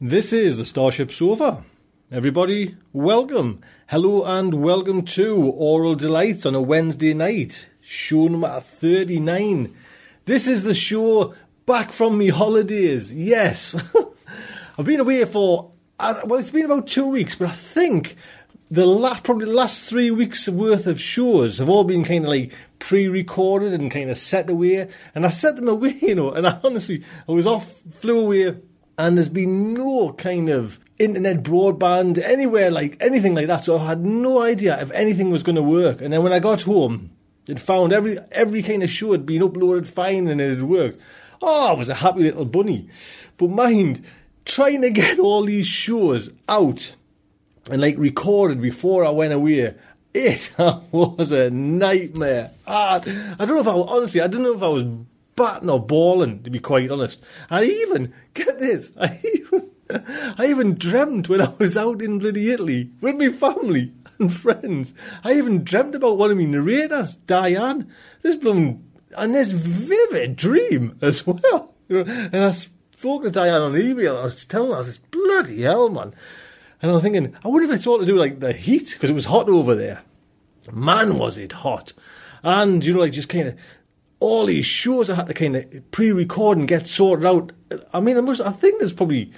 This is the Starship Sofa. Everybody, welcome. Hello and welcome to Aural Delights on a Wednesday night. Show number 39. This is the show back from me holidays. Yes. I've been away for, uh, well, it's been about two weeks, but I think the last, probably the last three weeks worth of shows have all been kind of like pre-recorded and kind of set away. And I set them away, you know, and I honestly, I was off, flew away and there's been no kind of internet broadband anywhere like anything like that. So I had no idea if anything was going to work. And then when I got home, it found every every kind of show had been uploaded fine and it had worked. Oh, I was a happy little bunny. But mind trying to get all these shows out and like recorded before I went away. It was a nightmare. Ah, I don't know if I honestly, I don't know if I was batting or balling, to be quite honest. I even, get this, I even, I even dreamt when I was out in bloody Italy with my family and friends. I even dreamt about one of my narrators, Diane. This blooming, and this vivid dream as well. And I spoke to Diane on email. I was telling her, I was bloody hell, man. And I'm thinking, I wonder if it's all to do with like the heat, because it was hot over there. Man, was it hot. And, you know, like just kind of all these shows I had to kind of pre-record and get sorted out. I mean, I must. I think there's probably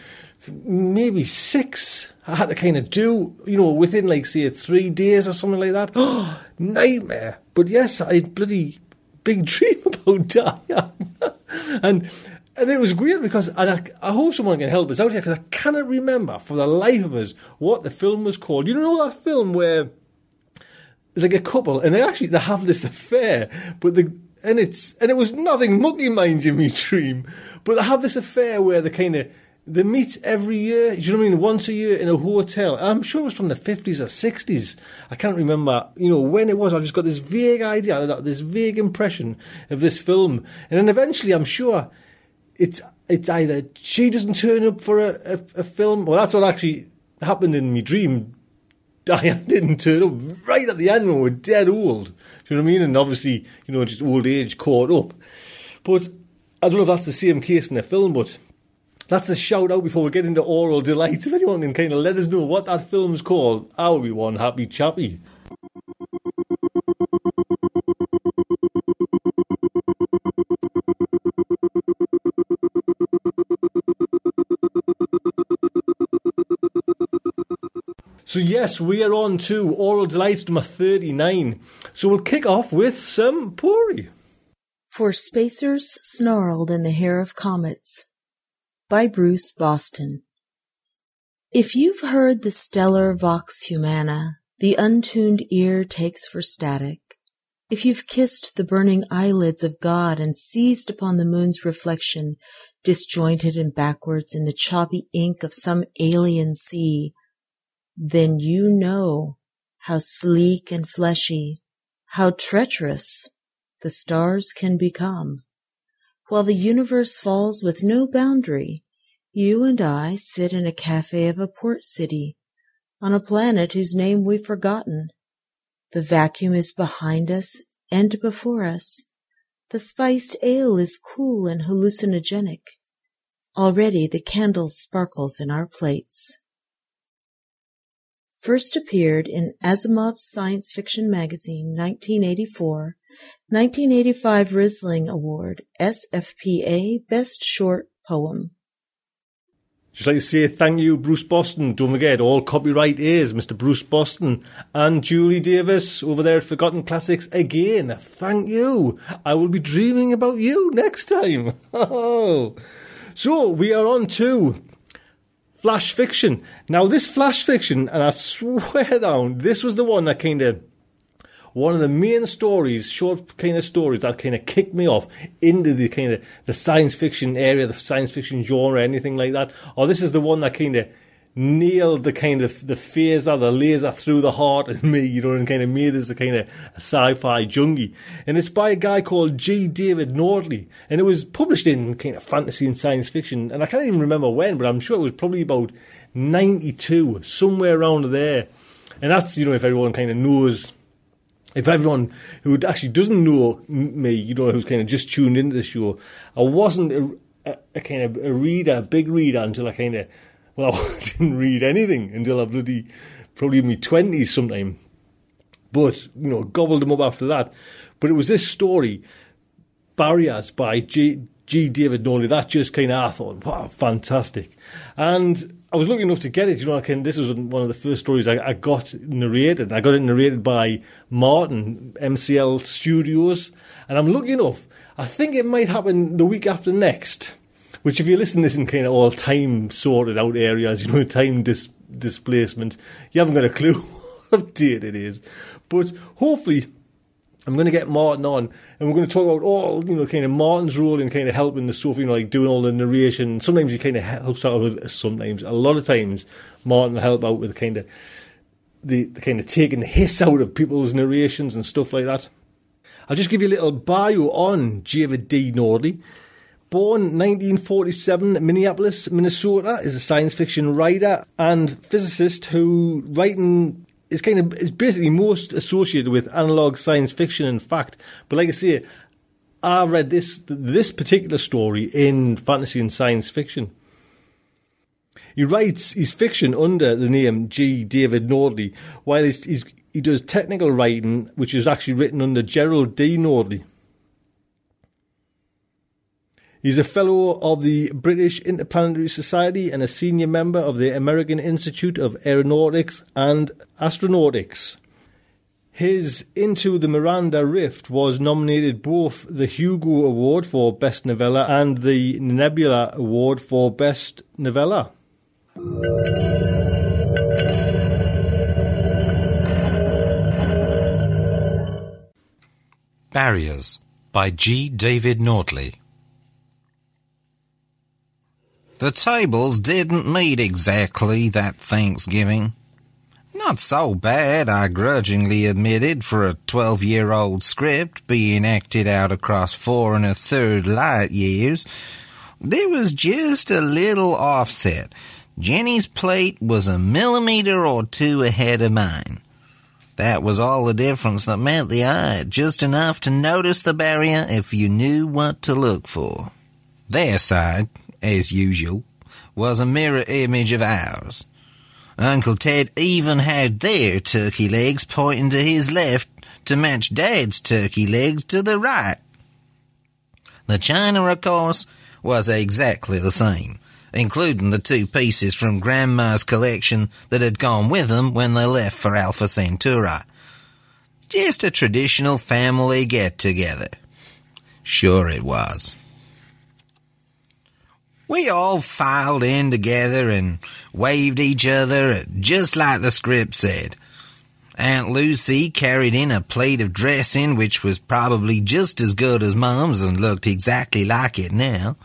maybe six I had to kind of do, you know, within like say three days or something like that. Nightmare! But yes, I bloody big dream about Diane, and and it was weird because and I, I hope someone can help us out here because I cannot remember for the life of us what the film was called. You know that film where there's like a couple and they actually they have this affair, but the and it's and it was nothing mucky, mind you, me dream. But they have this affair where they kind of they meet every year. Do you know what I mean? Once a year in a hotel. I'm sure it was from the fifties or sixties. I can't remember. You know when it was. I just got this vague idea, this vague impression of this film, and then eventually, I'm sure it's it's either she doesn't turn up for a, a, a film. Well, that's what actually happened in my dream. Diane didn't turn up right at the end when we are dead old. Do you know what I mean? And obviously, you know, just old age caught up. But I don't know if that's the same case in the film, but that's a shout out before we get into Aural Delights. If anyone can kind of let us know what that film's called, I'll be one happy chappy. So yes, we are on to Aural Delights number 39. So we'll kick off with some Pori. For Spacers Snarled in the Hair of Comets by Bruce Boston. If you've heard the stellar vox humana, the untuned ear takes for static. If you've kissed the burning eyelids of God and seized upon the moon's reflection, disjointed and backwards in the choppy ink of some alien sea, then you know how sleek and fleshy, how treacherous the stars can become. While the universe falls with no boundary, you and I sit in a cafe of a port city on a planet whose name we've forgotten. The vacuum is behind us and before us. The spiced ale is cool and hallucinogenic. Already the candle sparkles in our plates. First appeared in Asimov's science fiction magazine 1984, 1985 Rhysling Award, SFPA Best Short Poem. Just like to say thank you, Bruce Boston. Don't forget, all copyright is Mr. Bruce Boston and Julie Davis over there at Forgotten Classics again. Thank you. I will be dreaming about you next time. Oh. so we are on to flash fiction. Now, this flash fiction, and I swear down, this was the one that kind of one of the main stories, short kind of stories that kind of kicked me off into the kind of the science fiction area, the science fiction genre, anything like that. Or this is the one that kind of nailed the kind of the phaser, the laser through the heart in me, you know, and kind of made us a kind of sci-fi junkie. And it's by a guy called G. David Nordley, and it was published in kind of fantasy and science fiction. And I can't even remember when, but I'm sure it was probably about '92, somewhere around there. And that's you know if everyone kind of knows if everyone who actually doesn't know me, you know, who's kind of just tuned into the show, I wasn't a, a, a kind of a reader, a big reader until I kind of, well, I didn't read anything until I bloody, probably in my 20s sometime. But, you know, gobbled them up after that. But it was this story, Barriers by G. G. David Nordley. That just kind of, I thought, wow, fantastic. And I was lucky enough to get it. You know, I can, this was one of the first stories I, I, got narrated. I got it narrated by Martin, MCL Studios. And I'm lucky enough, I think it might happen the week after next. Which, if you listen to this in kind of all time sorted out areas, you know, time dis- displacement, you haven't got a clue what date it is. But hopefully, I'm going to get Martin on, and we're going to talk about all you know, kind of Martin's role in kind of helping the stuff, you know, like doing all the narration. Sometimes he kind of helps out with sometimes, a lot of times, Martin will help out with kind of the, the kind of taking the hiss out of people's narrations and stuff like that. I'll just give you a little bio on David D. Nordley. Born 1947, Minneapolis, Minnesota, is a science fiction writer and physicist who writing is kind of is basically most associated with analog science fiction and fact. But like I say, I read this this particular story in fantasy and science fiction. He writes his fiction under the name G. David Nordley, while he's, he's, he does technical writing, which is actually written under Gerald D. Nordley. He's a fellow of the British Interplanetary Society and a senior member of the American Institute of Aeronautics and Astronautics. His Into the Miranda Rift was nominated both the Hugo Award for Best Novella and the Nebula Award for Best Novella. Barriers by G. David Nordley. The tables didn't meet exactly that Thanksgiving. Not so bad, I grudgingly admitted, for a twelve year old script being acted out across four and a third light years. There was just a little offset. Jenny's plate was a millimeter or two ahead of mine. That was all the difference that met the eye, just enough to notice the barrier if you knew what to look for. Their side, as usual, was a mirror image of ours. Uncle Ted even had their turkey legs pointing to his left to match Dad's turkey legs to the right. The china, of course, was exactly the same, including the two pieces from Grandma's collection that had gone with them when they left for Alpha Centauri. Just a traditional family get-together. Sure it was. We all filed in together and waved each other uh, just like the script said. Aunt Lucy carried in a plate of dressing which was probably just as good as Mom's and looked exactly like it now.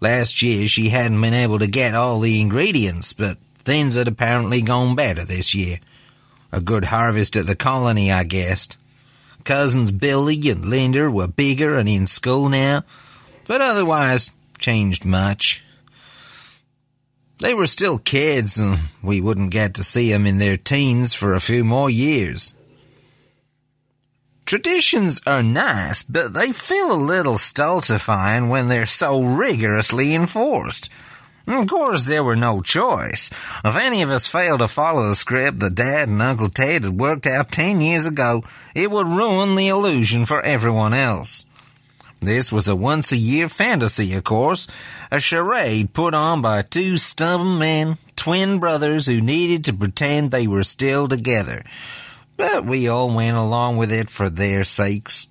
Last year she hadn't been able to get all the ingredients, but things had apparently gone better this year. A good harvest at the colony, I guessed. Cousins Billy and Linda were bigger and in school now, but otherwise changed much. They were still kids, and we wouldn't get to see 'em in their teens for a few more years. Traditions are nice, but they feel a little stultifying when they're so rigorously enforced. Of course, there were no choice. If any of us failed to follow the script that Dad and Uncle Ted had worked out ten years ago, it would ruin the illusion for everyone else. This was a once a year fantasy, of course, a charade put on by two stubborn men, twin brothers who needed to pretend they were still together. But we all went along with it for their sakes.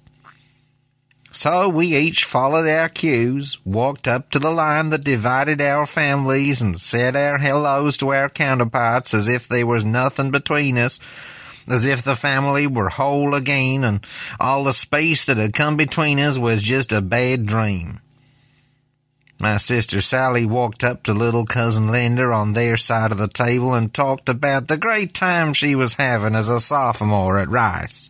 So we each followed our cues, walked up to the line that divided our families, and said our hellos to our counterparts as if there was nothing between us, as if the family were whole again, and all the space that had come between us was just a bad dream. My sister Sally walked up to little cousin Linda on their side of the table and talked about the great time she was having as a sophomore at Rice.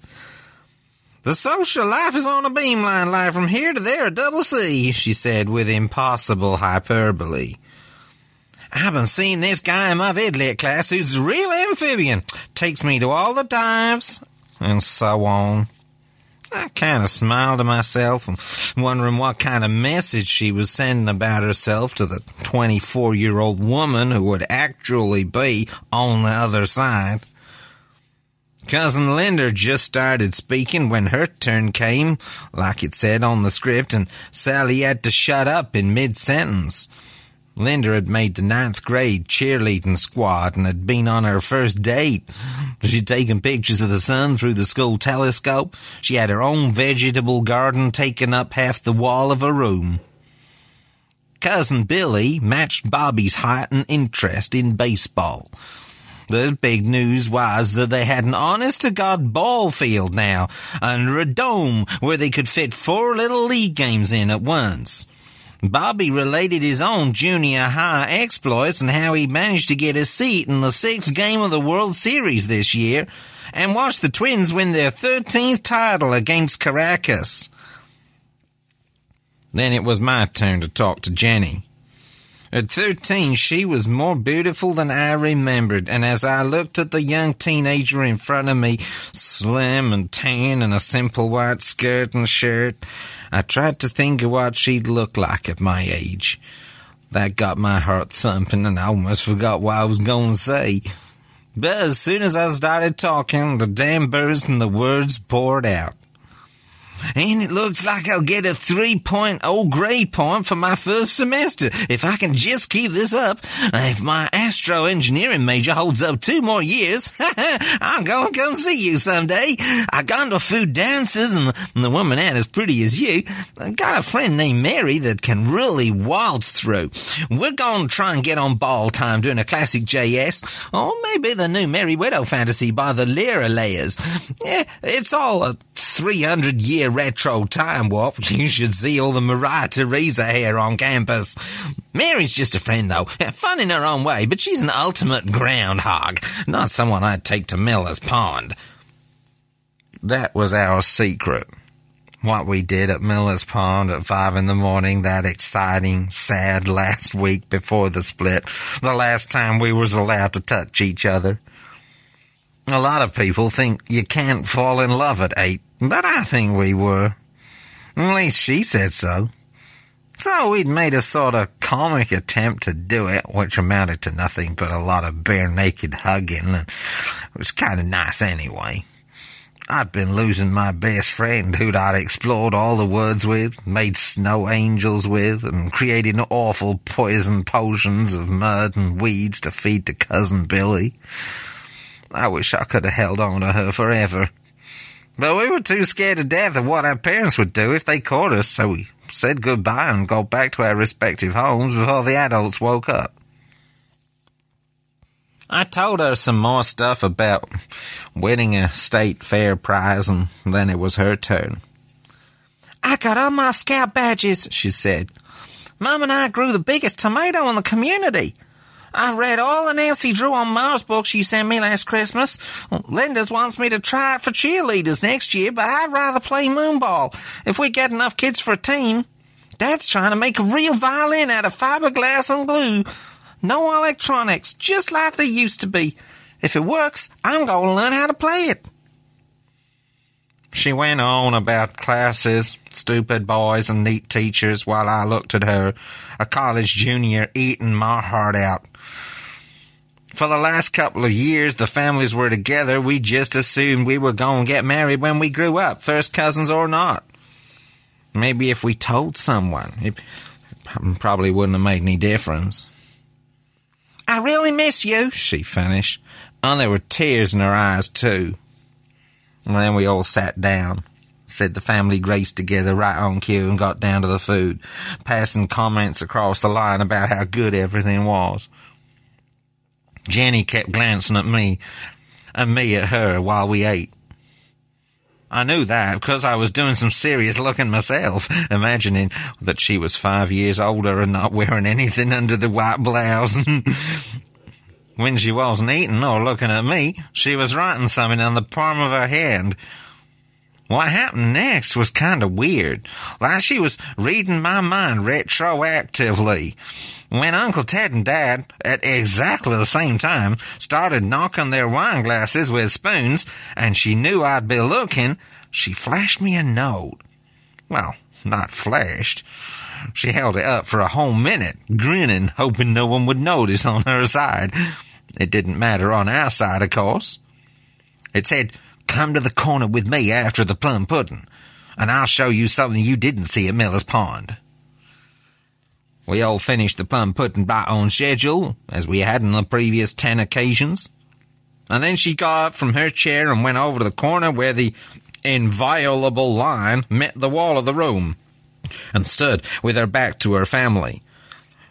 The social life is on a beamline line from here to there Double C, she said with impossible hyperbole. I've been seeing this guy in my vidlit class who's real amphibian. Takes me to all the dives, and so on. I kind of smiled to myself, wondering what kind of message she was sending about herself to the 24 year old woman who would actually be on the other side. Cousin Linda just started speaking when her turn came, like it said on the script, and Sally had to shut up in mid sentence. Linda had made the ninth grade cheerleading squad and had been on her first date. She'd taken pictures of the sun through the school telescope. She had her own vegetable garden taking up half the wall of her room. Cousin Billy matched Bobby's height and interest in baseball. The big news was that they had an honest to God ball field now, under a dome where they could fit four little league games in at once. Bobby related his own junior high exploits and how he managed to get a seat in the sixth game of the World Series this year and watched the Twins win their 13th title against Caracas. Then it was my turn to talk to Jenny. At 13, she was more beautiful than I remembered, and as I looked at the young teenager in front of me, slim and tan in a simple white skirt and shirt, I tried to think of what she'd look like at my age. That got my heart thumping, and I almost forgot what I was going to say. But as soon as I started talking, the damn birds and the words poured out. And it looks like I'll get a 3.0 grade point for my first semester if I can just keep this up. If my astro engineering major holds up two more years, I'm to come see you someday. I gone to food dances and the, woman ain't as pretty as you. I got a friend named Mary that can really waltz through. We're to try and get on ball time doing a classic JS or maybe the new Merry Widow fantasy by the Lyra Layers. Yeah, it's all a 300 year retro time warp. You should see all the Maria Theresa hair on campus. Mary's just a friend, though. Fun in her own way, but she's an ultimate groundhog. Not someone I'd take to Miller's Pond. That was our secret. What we did at Miller's Pond at five in the morning, that exciting, sad last week before the split, the last time we was allowed to touch each other. A lot of people think you can't fall in love at eight, but I think we were. At least she said so. So we'd made a sort of comic attempt to do it, which amounted to nothing but a lot of bare naked hugging, and it was kind of nice anyway. I'd been losing my best friend who'd I'd explored all the woods with, made snow angels with, and created awful poison potions of mud and weeds to feed to Cousin Billy. I wish I could have held on to her forever. But we were too scared to death of what our parents would do if they caught us, so we said goodbye and got back to our respective homes before the adults woke up. I told her some more stuff about winning a state fair prize, and then it was her turn. I got all my scout badges, she said. Mum and I grew the biggest tomato in the community. I read all the Nancy Drew on Mars books she sent me last Christmas. Linda's wants me to try it for cheerleaders next year, but I'd rather play moonball if we get enough kids for a team. Dad's trying to make a real violin out of fiberglass and glue. No electronics, just like they used to be. If it works, I'm going to learn how to play it. She went on about classes, stupid boys, and neat teachers while I looked at her, a college junior, eating my heart out. For the last couple of years the families were together, we just assumed we were going to get married when we grew up, first cousins or not. Maybe if we told someone, it probably wouldn't have made any difference. I really miss you, she finished, and there were tears in her eyes, too. And then we all sat down, said the family grace together right on cue, and got down to the food, passing comments across the line about how good everything was. Jenny kept glancing at me, and me at her while we ate. I knew that because I was doing some serious looking myself, imagining that she was five years older and not wearing anything under the white blouse. when she wasn't eating or looking at me, she was writing something on the palm of her hand. What happened next was kind of weird, like she was reading my mind retroactively when Uncle Ted and Dad, at exactly the same time, started knocking their wine glasses with spoons, and she knew I'd be looking, she flashed me a note. Well, not flashed. She held it up for a whole minute, grinning, hoping no one would notice on her side. It didn't matter on our side, of course. It said, Come to the corner with me after the plum pudding, and I'll show you something you didn't see at Miller's Pond. We all finished the plum pudding right on schedule, as we had on the previous ten occasions. And then she got up from her chair and went over to the corner where the inviolable line met the wall of the room, and stood with her back to her family,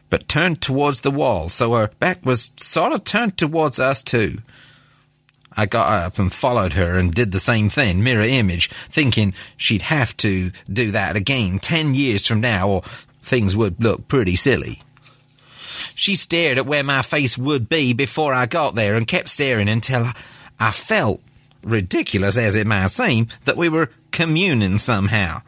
but turned towards the wall, so her back was sort of turned towards us too. I got up and followed her and did the same thing, mirror image, thinking she'd have to do that again ten years from now, or things would look pretty silly. She stared at where my face would be before I got there and kept staring until I felt, ridiculous as it might seem, that we were communing somehow.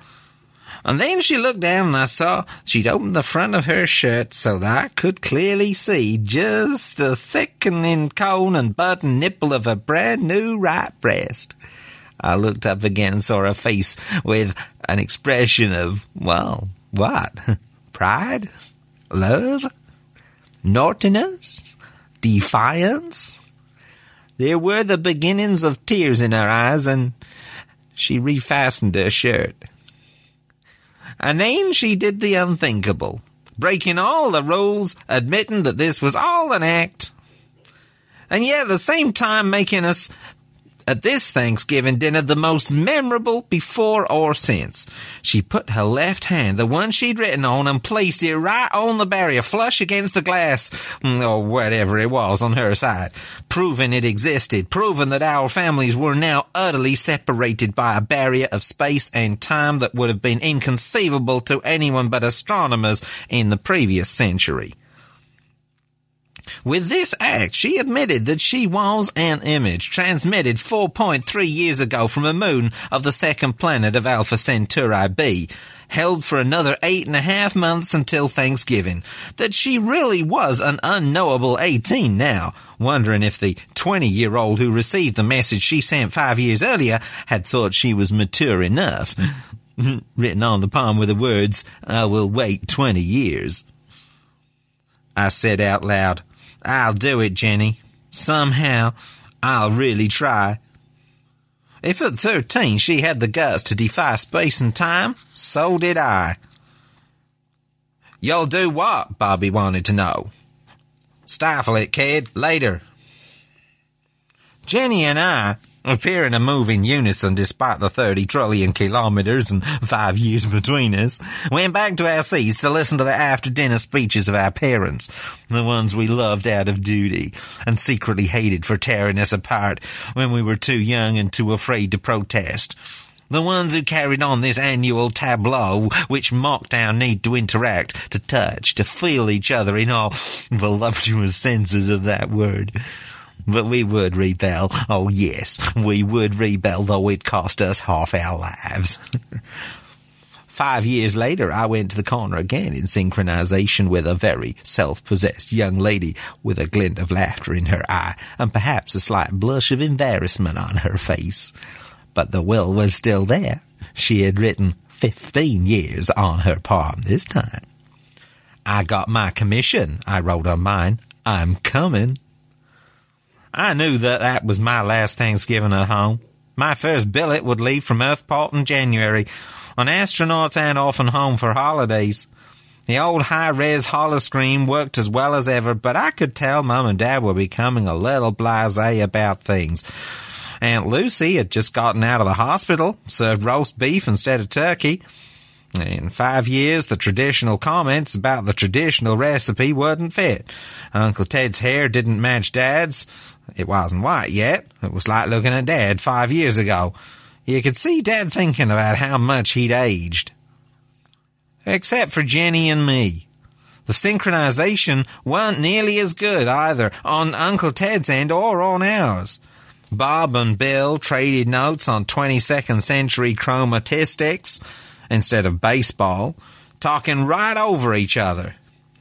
And then she looked down and I saw she'd opened the front of her shirt so that I could clearly see just the thickening cone and button nipple of her brand new right breast. I looked up again and saw her face with an expression of, well, what? Pride? Love? Naughtiness? Defiance? There were the beginnings of tears in her eyes, and she refastened her shirt. And then she did the unthinkable, breaking all the rules, admitting that this was all an act, and yet at the same time making us at this Thanksgiving dinner the most memorable before or since. She put her left hand, the one she'd written on, and placed it right on the barrier, flush against the glass, mm, or whatever it was on her side, proving it existed, proving that our families were now utterly separated by a barrier of space and time that would have been inconceivable to anyone but astronomers in the previous century. With this act, she admitted that she was an image transmitted 4.3 years ago from a moon of the second planet of Alpha Centauri b, held for another eight and a half months until Thanksgiving. That she really was an unknowable 18 now, wondering if the 20 year old who received the message she sent five years earlier had thought she was mature enough. Written on the palm were the words, I will wait 20 years. I said out loud, I'll do it, Jenny. Somehow, I'll really try. If at thirteen she had the guts to defy space and time, so did I. You'll do what? Bobby wanted to know. Stifle it, kid. Later. Jenny and I appearing to move in unison despite the 30 trillion kilometers and five years between us, went back to our seats to listen to the after dinner speeches of our parents, the ones we loved out of duty and secretly hated for tearing us apart when we were too young and too afraid to protest. The ones who carried on this annual tableau, which mocked our need to interact, to touch, to feel each other in all voluptuous senses of that word. But we would rebel. Oh, yes, we would rebel, though it cost us half our lives. Five years later, I went to the corner again in synchronization with a very self-possessed young lady with a glint of laughter in her eye and perhaps a slight blush of embarrassment on her face. But the will was still there. She had written fifteen years on her palm this time. I got my commission, I wrote on mine. I'm coming. I knew that that was my last Thanksgiving at home. My first billet would leave from Earthport in January, when astronauts ain't often home for holidays. The old high-res holoscreen worked as well as ever, but I could tell Mum and Dad were becoming a little blasé about things. Aunt Lucy had just gotten out of the hospital, served roast beef instead of turkey. In five years, the traditional comments about the traditional recipe wouldn't fit. Uncle Ted's hair didn't match Dad's. It wasn't white yet. It was like looking at Dad five years ago. You could see Dad thinking about how much he'd aged. Except for Jenny and me. The synchronization weren't nearly as good either on Uncle Ted's end or on ours. Bob and Bill traded notes on 22nd century chromatistics instead of baseball, talking right over each other.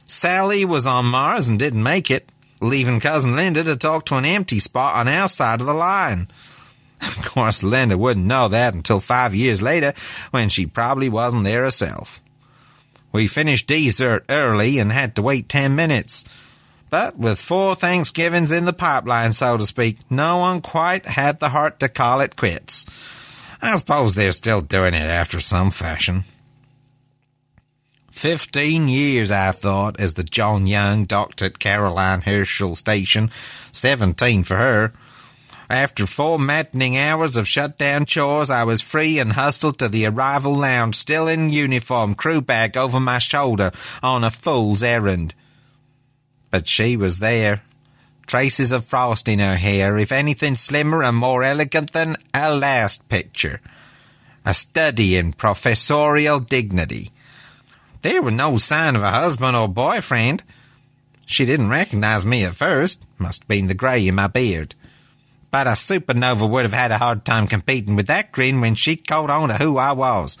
Sally was on Mars and didn't make it, leaving Cousin Linda to talk to an empty spot on our side of the line. Of course, Linda wouldn't know that until five years later, when she probably wasn't there herself. We finished dessert early and had to wait ten minutes. But with four Thanksgivings in the pipeline, so to speak, no one quite had the heart to call it quits. I suppose they're still doing it after some fashion. Fifteen years, I thought, as the John Young docked at Caroline Herschel Station. Seventeen for her. After four maddening hours of shut-down chores, I was free and hustled to the arrival lounge, still in uniform, crew bag over my shoulder, on a fool's errand. But she was there. Traces of frost in her hair, if anything slimmer and more elegant than a last picture. A study in professorial dignity. There was no sign of a husband or boyfriend. She didn't recognize me at first. Must have been the grey in my beard. But a supernova would have had a hard time competing with that grin when she caught on to who I was.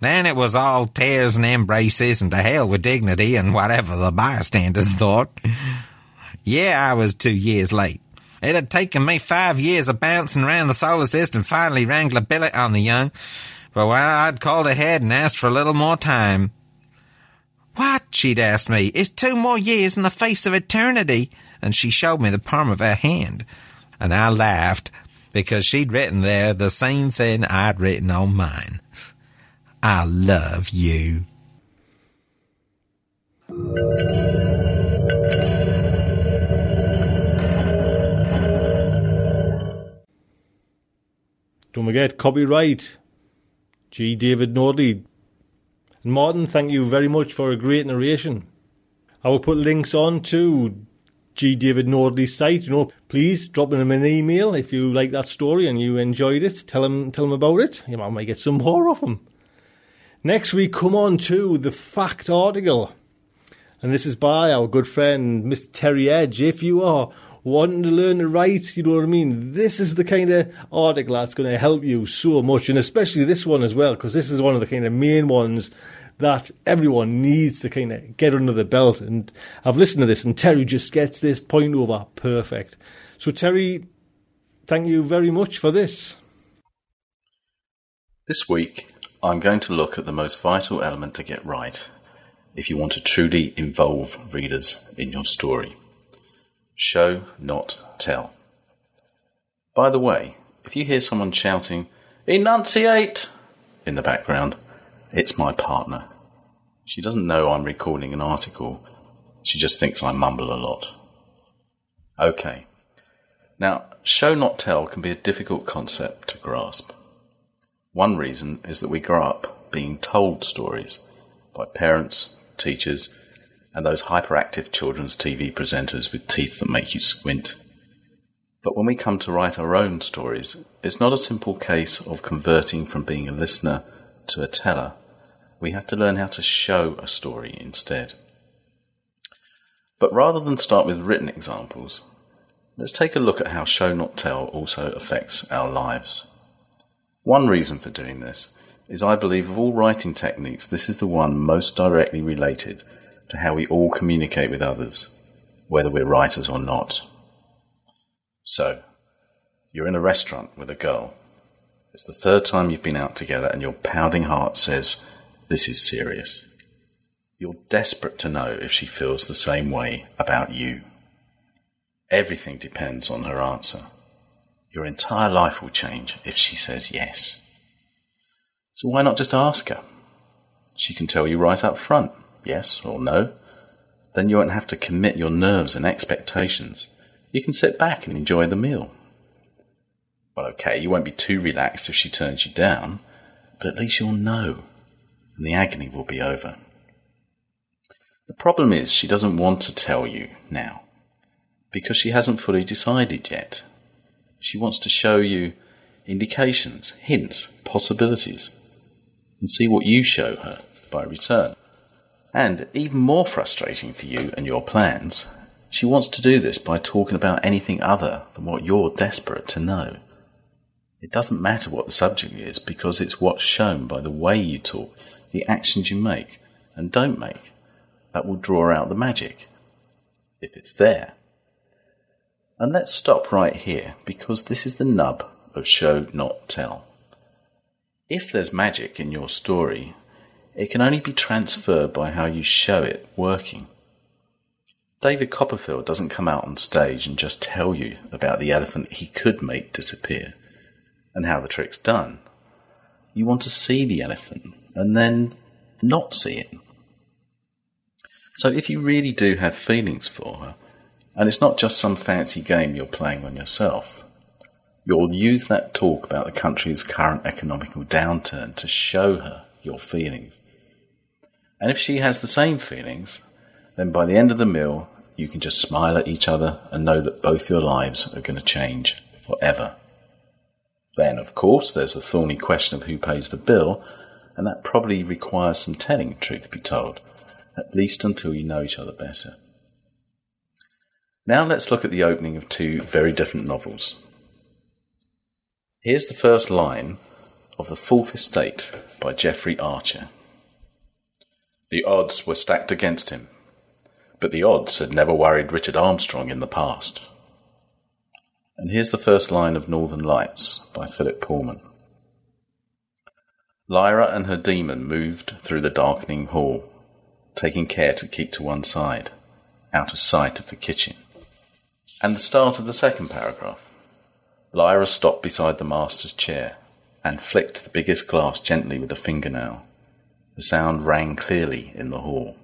Then it was all tears and embraces and to hell with dignity and whatever the bystanders thought. Yeah, I was two years late. It had taken me five years of bouncing around the solar system finally wrangle a billet on the young. But when I'd called ahead and asked for a little more time. What? she'd asked me. It's two more years in the face of eternity. And she showed me the palm of her hand. And I laughed because she'd written there the same thing I'd written on mine. I love you. Don't forget, copyright. G. David Nordley. Martin, thank you very much for a great narration. I will put links on to G. David Nordley's site. You know, please drop him an email if you like that story and you enjoyed it. Tell him, tell him about it. You might get some more of him. Next, we come on to the fact article. And this is by our good friend, Mr. Terry Edge. If you are wanting to learn to write, you know what I mean? This is the kind of article that's going to help you so much, and especially this one as well, because this is one of the kind of main ones that everyone needs to kind of get under the belt. And I've listened to this, and Terry just gets this point over perfect. So, Terry, thank you very much for this. This week, I'm going to look at the most vital element to get right if you want to truly involve readers in your story. Show, not tell. By the way, if you hear someone shouting, Enunciate! in the background, it's my partner. She doesn't know I'm recording an article, she just thinks I mumble a lot. Okay. Now, show not tell can be a difficult concept to grasp. One reason is that we grow up being told stories by parents, teachers, and those hyperactive children's TV presenters with teeth that make you squint. But when we come to write our own stories, it's not a simple case of converting from being a listener to a teller. We have to learn how to show a story instead. But rather than start with written examples, let's take a look at how show not tell also affects our lives. One reason for doing this is I believe of all writing techniques, this is the one most directly related to how we all communicate with others, whether we're writers or not. So, you're in a restaurant with a girl. It's the third time you've been out together, and your pounding heart says, This is serious. You're desperate to know if she feels the same way about you. Everything depends on her answer. Your entire life will change if she says yes. So why not just ask her? She can tell you right up front, yes or no. Then you won't have to commit your nerves and expectations. You can sit back and enjoy the meal. Well, okay, you won't be too relaxed if she turns you down, but at least you'll know, and the agony will be over. The problem is she doesn't want to tell you now, because she hasn't fully decided yet. She wants to show you indications, hints, possibilities, and see what you show her by return. And even more frustrating for you and your plans, she wants to do this by talking about anything other than what you're desperate to know. It doesn't matter what the subject is because it's what's shown by the way you talk, the actions you make and don't make, that will draw out the magic, if it's there. And let's stop right here because this is the nub of show not tell. If there's magic in your story, it can only be transferred by how you show it working. David Copperfield doesn't come out on stage and just tell you about the elephant he could make disappear and how the trick's done. You want to see the elephant and then not see it. So if you really do have feelings for her, and it's not just some fancy game you're playing on yourself. You'll use that talk about the country's current economical downturn to show her your feelings. And if she has the same feelings, then by the end of the meal, you can just smile at each other and know that both your lives are going to change forever. Then, of course, there's the thorny question of who pays the bill, and that probably requires some telling, truth be told, at least until you know each other better. Now let's look at the opening of two very different novels. Here's the first line of The Fourth Estate by Jeffrey Archer. The odds were stacked against him, but the odds had never worried Richard Armstrong in the past. And here's the first line of Northern Lights by Philip Pullman. Lyra and her daemon moved through the darkening hall, taking care to keep to one side, out of sight of the kitchen and the start of the second paragraph. Lyra stopped beside the master's chair and flicked the biggest glass gently with a fingernail. The sound rang clearly in the hall.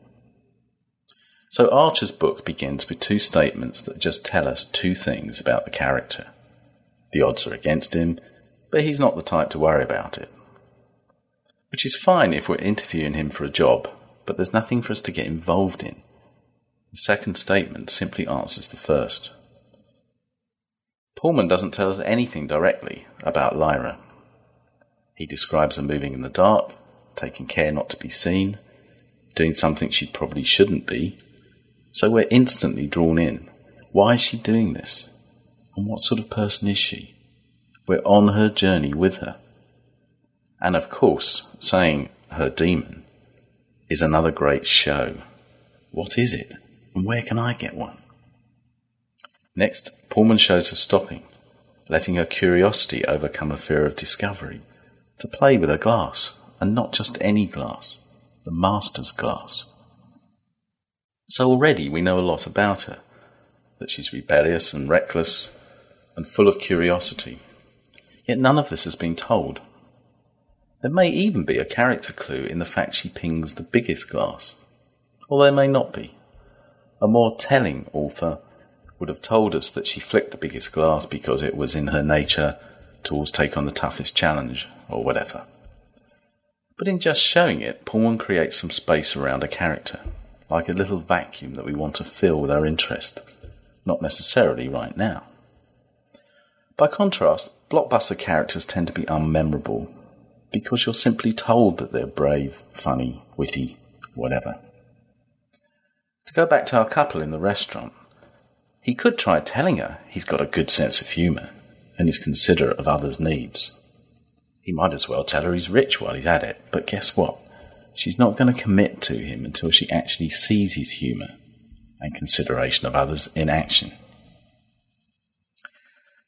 So Archer's book begins with two statements that just tell us two things about the character. The odds are against him, but he's not the type to worry about it. Which is fine if we're interviewing him for a job, but there's nothing for us to get involved in. The second statement simply answers the first. Pullman doesn't tell us anything directly about Lyra. He describes her moving in the dark, taking care not to be seen, doing something she probably shouldn't be. So we're instantly drawn in. Why is she doing this? And what sort of person is she? We're on her journey with her. And of course, saying her daemon is another great show. What is it? And where can I get one? Next, Pullman shows her stopping, letting her curiosity overcome a fear of discovery, to play with her glass, and not just any glass, the master's glass. So already we know a lot about her, that she's rebellious and reckless and full of curiosity. Yet none of this has been told. There may even be a character clue in the fact she pings the biggest glass, or there may not be. A more telling author would have told us that she flicked the biggest glass because it was in her nature to always take on the toughest challenge, or whatever. But in just showing it, Pullman creates some space around a character, like a little vacuum that we want to fill with our interest, not necessarily right now. By contrast, blockbuster characters tend to be unmemorable because you're simply told that they're brave, funny, witty, whatever. To go back to our couple in the restaurant, he could try telling her he's got a good sense of humour and is considerate of others' needs. He might as well tell her he's rich while he's at it, but guess what? She's not going to commit to him until she actually sees his humour and consideration of others in action.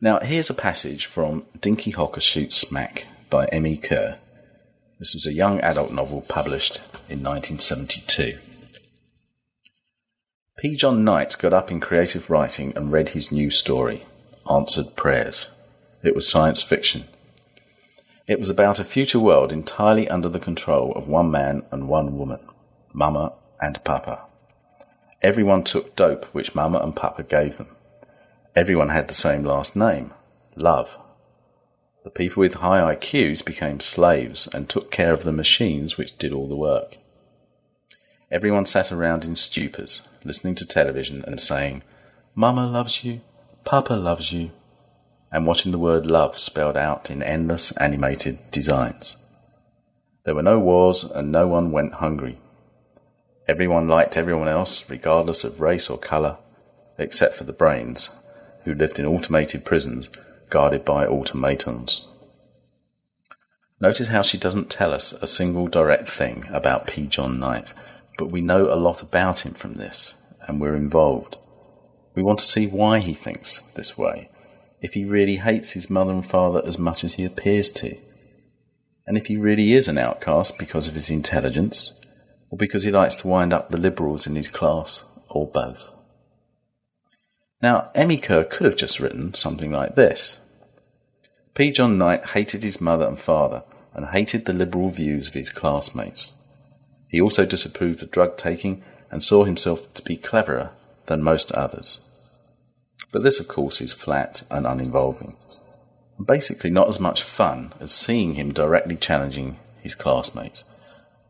Now, here's a passage from Dinky Hocker Shoots Smack by M.E. Kerr. This was a young adult novel published in 1972. P. John Knight got up in creative writing and read his new story, Answered Prayers. It was science fiction. It was about a future world entirely under the control of one man and one woman, Mama and Papa. Everyone took dope which Mama and Papa gave them. Everyone had the same last name, Love. The people with high IQs became slaves and took care of the machines which did all the work. Everyone sat around in stupors, listening to television and saying, Mama loves you, Papa loves you, and watching the word love spelled out in endless animated designs. There were no wars and no one went hungry. Everyone liked everyone else, regardless of race or colour, except for the brains who lived in automated prisons guarded by automatons. Notice how she doesn't tell us a single direct thing about P. John Knight, but we know a lot about him from this, and we're involved. We want to see why he thinks this way, if he really hates his mother and father as much as he appears to, and if he really is an outcast because of his intelligence, or because he likes to wind up the liberals in his class, or both. Now, M.E. Kerr could have just written something like this. P. John Knight hated his mother and father and hated the liberal views of his classmates. He also disapproved of drug taking and saw himself to be cleverer than most others. But this, of course, is flat and uninvolving, and basically not as much fun as seeing him directly challenging his classmates.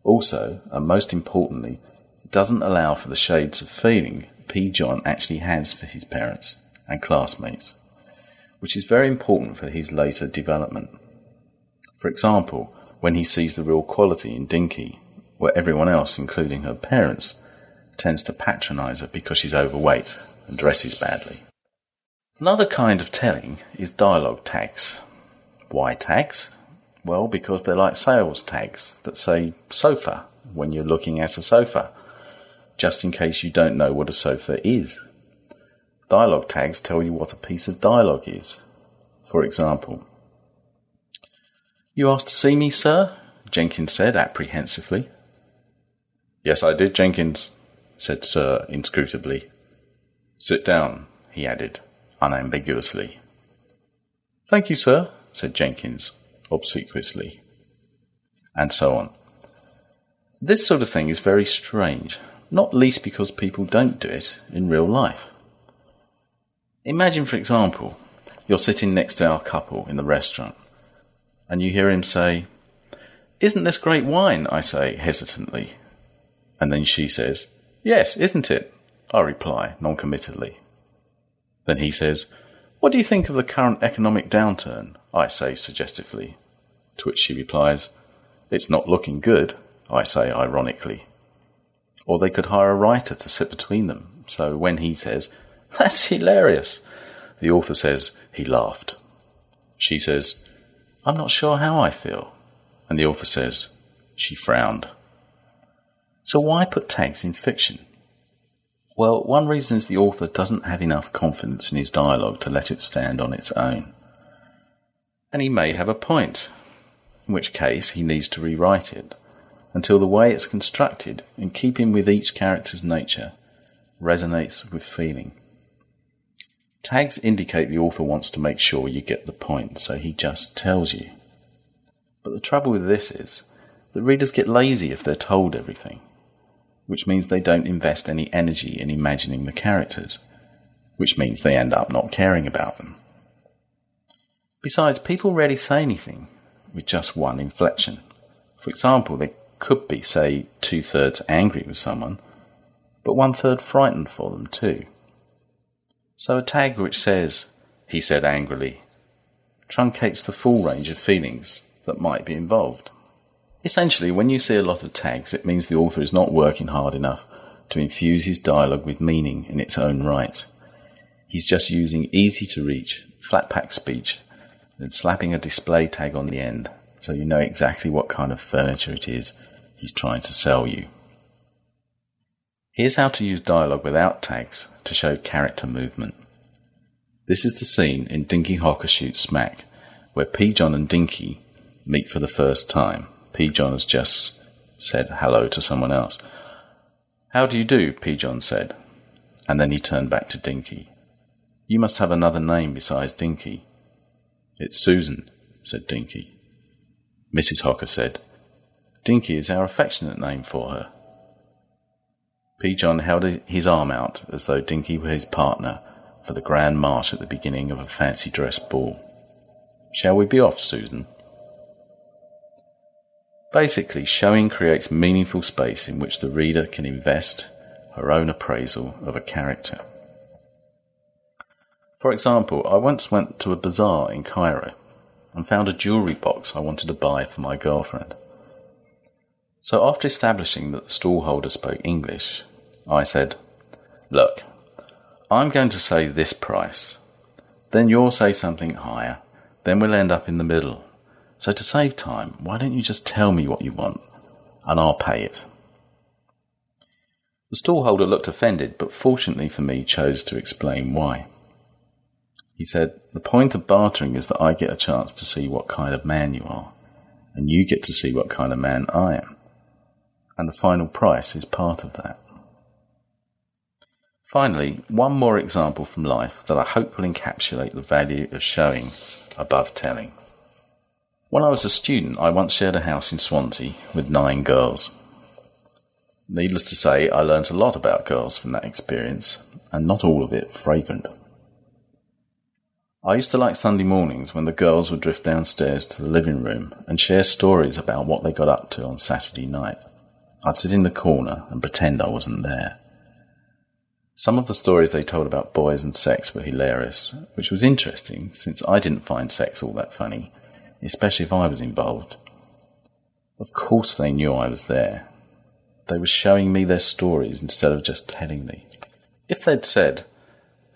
Also, and most importantly, it doesn't allow for the shades of feeling P. John actually has for his parents and classmates, which is very important for his later development. For example, when he sees the real quality in Dinky, where everyone else, including her parents, tends to patronize her because she's overweight and dresses badly. Another kind of telling is dialogue tags. Why tags? Well, because they're like sales tags that say sofa when you're looking at a sofa just in case you don't know what a sofa is. Dialogue tags tell you what a piece of dialogue is. For example, You asked to see me, sir? Jenkins said apprehensively. Yes, I did, Jenkins, said Sir inscrutably. Sit down, he added, unambiguously. Thank you, sir, said Jenkins, obsequiously. And so on. This sort of thing is very strange, not least because people don't do it in real life. Imagine, for example, you're sitting next to our couple in the restaurant, and you hear him say, Isn't this great wine? I say hesitantly. And then she says, Yes, isn't it? I reply noncommittally. Then he says, What do you think of the current economic downturn? I say suggestively. To which she replies, It's not looking good, I say ironically. Or they could hire a writer to sit between them. So when he says, That's hilarious, the author says, He laughed. She says, I'm not sure how I feel. And the author says, She frowned. So why put tags in fiction? Well, one reason is the author doesn't have enough confidence in his dialogue to let it stand on its own. And he may have a point, in which case he needs to rewrite it until the way it's constructed, in keeping with each character's nature, resonates with feeling. Tags indicate the author wants to make sure you get the point, so he just tells you. But the trouble with this is that readers get lazy if they're told everything, which means they don't invest any energy in imagining the characters, which means they end up not caring about them. Besides, people rarely say anything with just one inflection. For example, they could be, say, two thirds angry with someone, but one third frightened for them too. So a tag which says, he said angrily, truncates the full range of feelings that might be involved. Essentially, when you see a lot of tags, it means the author is not working hard enough to infuse his dialogue with meaning in its own right. He's just using easy to reach, flat pack speech, then slapping a display tag on the end so you know exactly what kind of furniture it is he's trying to sell you. Here's how to use dialogue without tags to show character movement. This is the scene in Dinky Hocker Shoots Smack, where P. John and Dinky meet for the first time. P. John has just said hello to someone else. How do you do? P. John said, and then he turned back to Dinky. You must have another name besides Dinky. It's Susan, said Dinky. Mrs. Hocker said, Dinky is our affectionate name for her. P. John held his arm out as though Dinky were his partner for the grand march at the beginning of a fancy dress ball. Shall we be off, Susan? Basically, showing creates meaningful space in which the reader can invest her own appraisal of a character. For example, I once went to a bazaar in Cairo and found a jewellery box I wanted to buy for my girlfriend. So after establishing that the stallholder spoke English, I said, Look, I'm going to say this price. Then you'll say something higher. Then we'll end up in the middle. So to save time, why don't you just tell me what you want and I'll pay it? The stallholder looked offended, but fortunately for me chose to explain why. He said, The point of bartering is that I get a chance to see what kind of man you are, and you get to see what kind of man I am. And the final price is part of that. Finally, one more example from life that I hope will encapsulate the value of showing above telling. When I was a student, I once shared a house in Swansea with nine girls. Needless to say, I learnt a lot about girls from that experience, and not all of it fragrant. I used to like Sunday mornings when the girls would drift downstairs to the living room and share stories about what they got up to on Saturday night. I'd sit in the corner and pretend I wasn't there. Some of the stories they told about boys and sex were hilarious, which was interesting since I didn't find sex all that funny, especially if I was involved. Of course they knew I was there. They were showing me their stories instead of just telling me. If they'd said,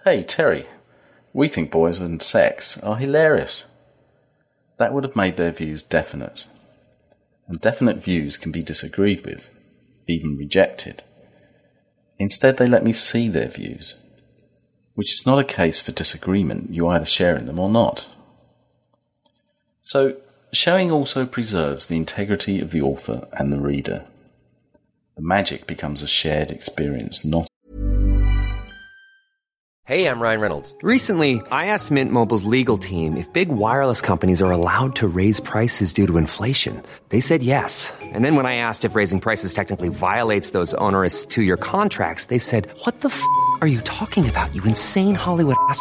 Hey, Terry, we think boys and sex are hilarious, that would have made their views definite. And definite views can be disagreed with, even rejected. Instead, they let me see their views, which is not a case for disagreement. You either share in them or not. So, showing also preserves the integrity of the author and the reader. The magic becomes a shared experience, not Hey, I'm Ryan Reynolds. Recently, I asked Mint Mobile's legal team if big wireless companies are allowed to raise prices due to inflation. They said yes. And then when I asked if raising prices technically violates those onerous two year contracts, they said, What the f are you talking about, you insane Hollywood ass?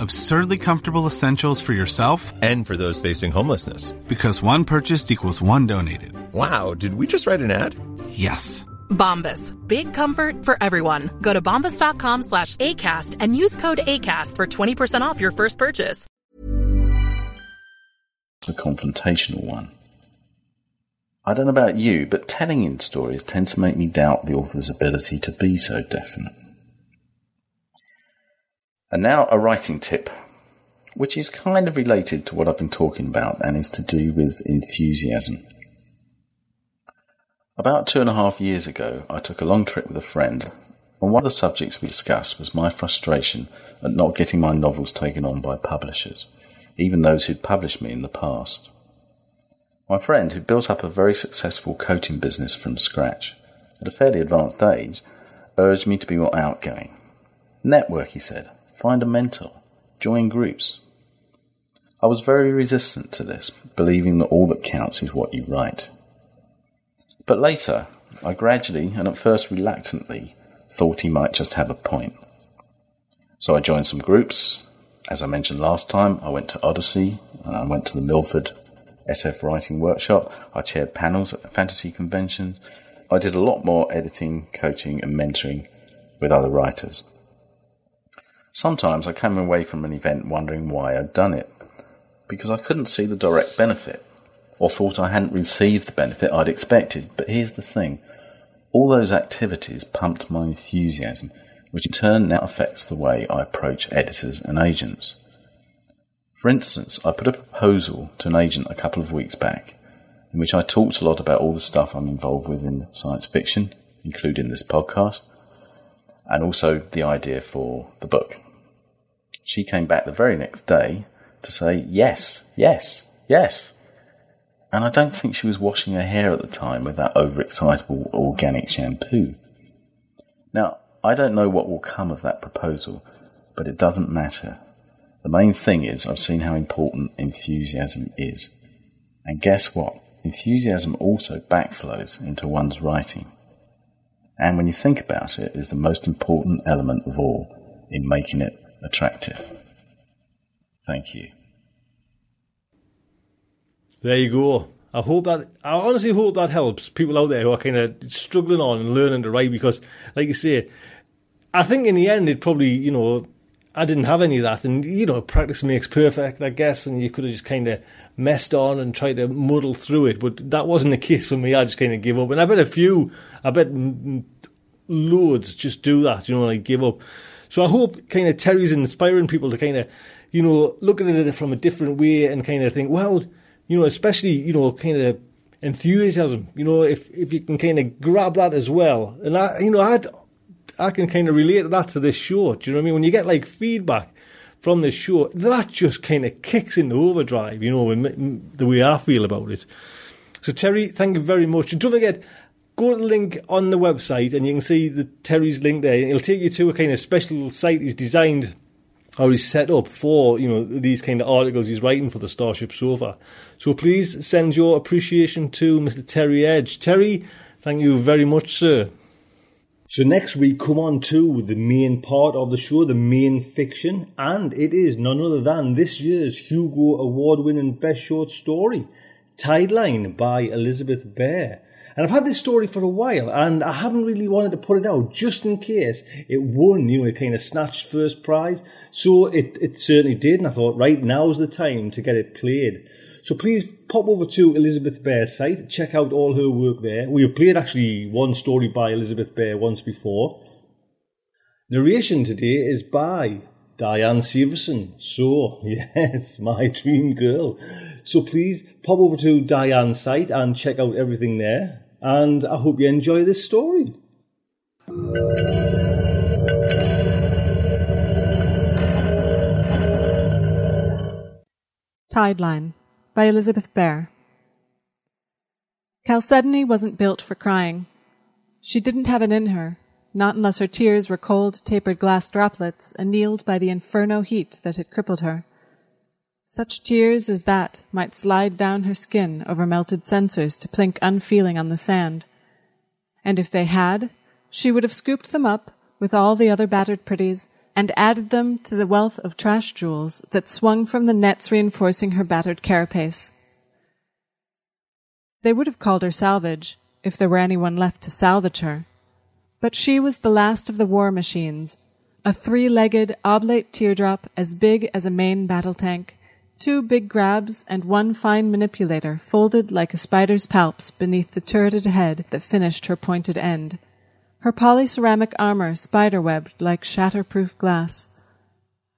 absurdly comfortable essentials for yourself and for those facing homelessness. Because one purchased equals one donated. Wow, did we just write an ad? Yes. Bombas. Big comfort for everyone. Go to bombas.com slash ACAST and use code ACAST for 20% off your first purchase. A confrontational one. I don't know about you, but telling in stories tends to make me doubt the author's ability to be so definite. And now a writing tip. which is kind of related to what I've been talking about and is to do with enthusiasm. About two and a half years ago, I took a long trip with a friend, and one of the subjects we discussed was my frustration at not getting my novels taken on by publishers, even those who'd published me in the past. My friend, who'd built up a very successful coaching business from scratch at a fairly advanced age, urged me to be more outgoing. Network, he said, find a mentor, join groups. I was very resistant to this, believing that all that counts is what you write. But later, I gradually and at first reluctantly thought he might just have a point. So I joined some groups. As I mentioned last time, I went to Odyssey and I went to the Milford SF Writing Workshop. I chaired panels at fantasy conventions. I did a lot more editing, coaching, and mentoring with other writers. Sometimes I came away from an event wondering why I'd done it, because I couldn't see the direct benefit or thought I hadn't received the benefit I'd expected. But here's the thing all those activities pumped my enthusiasm, which in turn now affects the way I approach editors and agents. For instance, I put a proposal to an agent a couple of weeks back, in which I talked a lot about all the stuff I'm involved with in science fiction, including this podcast, and also the idea for the book. She came back the very next day to say, yes, yes, yes and I don't think she was washing her hair at the time with that overexcitable organic shampoo. Now, I don't know what will come of that proposal, but it doesn't matter. The main thing is I've seen how important enthusiasm is. And guess what? Enthusiasm also backflows into one's writing. And when you think about it, is the most important element of all in making it attractive. Thank you. There you go. I hope that I honestly hope that helps people out there who are kind of struggling on and learning to write because, like you say, I think in the end it probably you know I didn't have any of that, and you know practice makes perfect, I guess, and you could have just kind of messed on and tried to muddle through it, but that wasn't the case for me. I just kind of gave up, and I bet a few, I bet loads just do that, you know, like give up. So I hope kind of Terry's inspiring people to kind of, you know, look at it from a different way and kind of think, well you know, especially, you know, kind of enthusiasm, you know, if, if you can kind of grab that as well. And I, you know, i I can kind of relate that to this show. Do you know what I mean? When you get like feedback from this show, that just kind of kicks into overdrive, you know, the way I feel about it. So, Terry, thank you very much. And don't forget, go to the link on the website and you can see the Terry's link there. It'll take you to a kind of special site he's designed or he's set up for you know these kind of articles he's writing for the Starship Sofa. So please send your appreciation to Mr. Terry Edge. Terry, thank you very much, sir. So next we come on to the main part of the show, the main fiction, and it is none other than this year's Hugo Award-winning Best Short Story, Tideline by Elizabeth Bear. And I've had this story for a while, and I haven't really wanted to put it out just in case it won, you know, it kind of snatched first prize. So it, it certainly did, and I thought, right, now's the time to get it played. So please pop over to Elizabeth Bear's site, check out all her work there. We have played actually one story by Elizabeth Bear once before. Narration today is by Diane Severson. So, yes, my dream girl. So please pop over to Diane's site and check out everything there and I hope you enjoy this story. Tideline by Elizabeth Bear. Chalcedony wasn't built for crying. She didn't have it in her, not unless her tears were cold, tapered glass droplets annealed by the inferno heat that had crippled her. Such tears as that might slide down her skin over melted sensors to plink unfeeling on the sand. And if they had, she would have scooped them up with all the other battered pretties and added them to the wealth of trash jewels that swung from the nets reinforcing her battered carapace. They would have called her salvage if there were anyone left to salvage her. But she was the last of the war machines, a three-legged oblate teardrop as big as a main battle tank, two big grabs, and one fine manipulator folded like a spider's palps beneath the turreted head that finished her pointed end. Her polyceramic armor spider-webbed like shatterproof glass.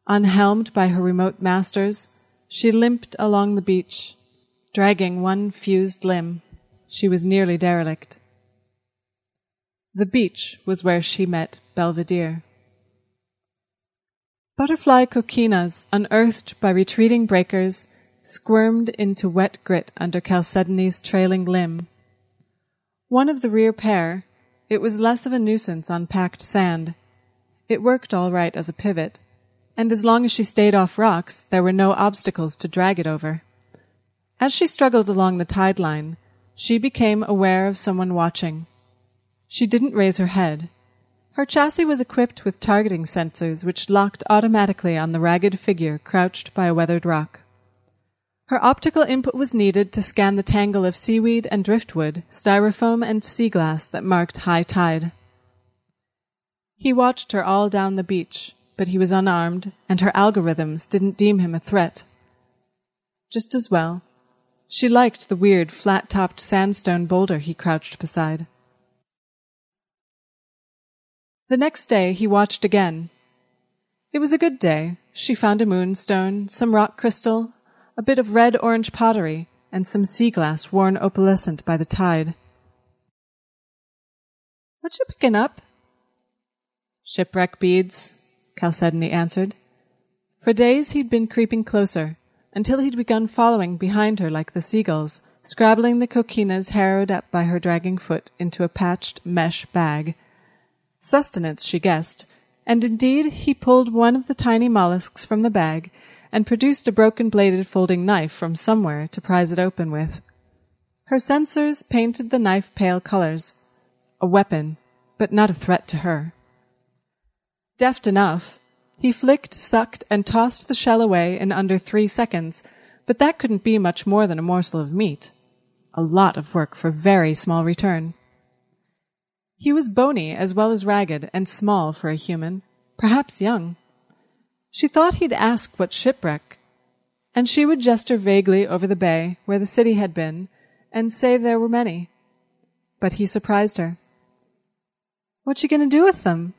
Unhelmed by her remote masters, she limped along the beach, dragging one fused limb. She was nearly derelict. The beach was where she met Belvedere. Butterfly coquinas, unearthed by retreating breakers, squirmed into wet grit under Chalcedony's trailing limb. One of the rear pair, it was less of a nuisance on packed sand. It worked all right as a pivot, and as long as she stayed off rocks, there were no obstacles to drag it over. As she struggled along the tide line, she became aware of someone watching. She didn't raise her head. Her chassis was equipped with targeting sensors which locked automatically on the ragged figure crouched by a weathered rock. Her optical input was needed to scan the tangle of seaweed and driftwood, styrofoam and sea glass that marked high tide. He watched her all down the beach, but he was unarmed, and her algorithms didn't deem him a threat. Just as well. She liked the weird, flat topped sandstone boulder he crouched beside. The next day he watched again. It was a good day. She found a moonstone, some rock crystal, a bit of red orange pottery, and some sea glass worn opalescent by the tide. What you picking up? Shipwreck beads, Chalcedony answered. For days he'd been creeping closer, until he'd begun following behind her like the seagulls, scrabbling the coquinas harrowed up by her dragging foot into a patched mesh bag. Sustenance, she guessed, and indeed he pulled one of the tiny mollusks from the bag and produced a broken bladed folding knife from somewhere to prise it open with. Her sensors painted the knife pale colors. A weapon, but not a threat to her. Deft enough, he flicked, sucked, and tossed the shell away in under three seconds, but that couldn't be much more than a morsel of meat. A lot of work for very small return. He was bony as well as ragged and small for a human, perhaps young. She thought he'd ask what shipwreck, and she would gesture vaguely over the bay where the city had been and say there were many. But he surprised her. What you going to do with them?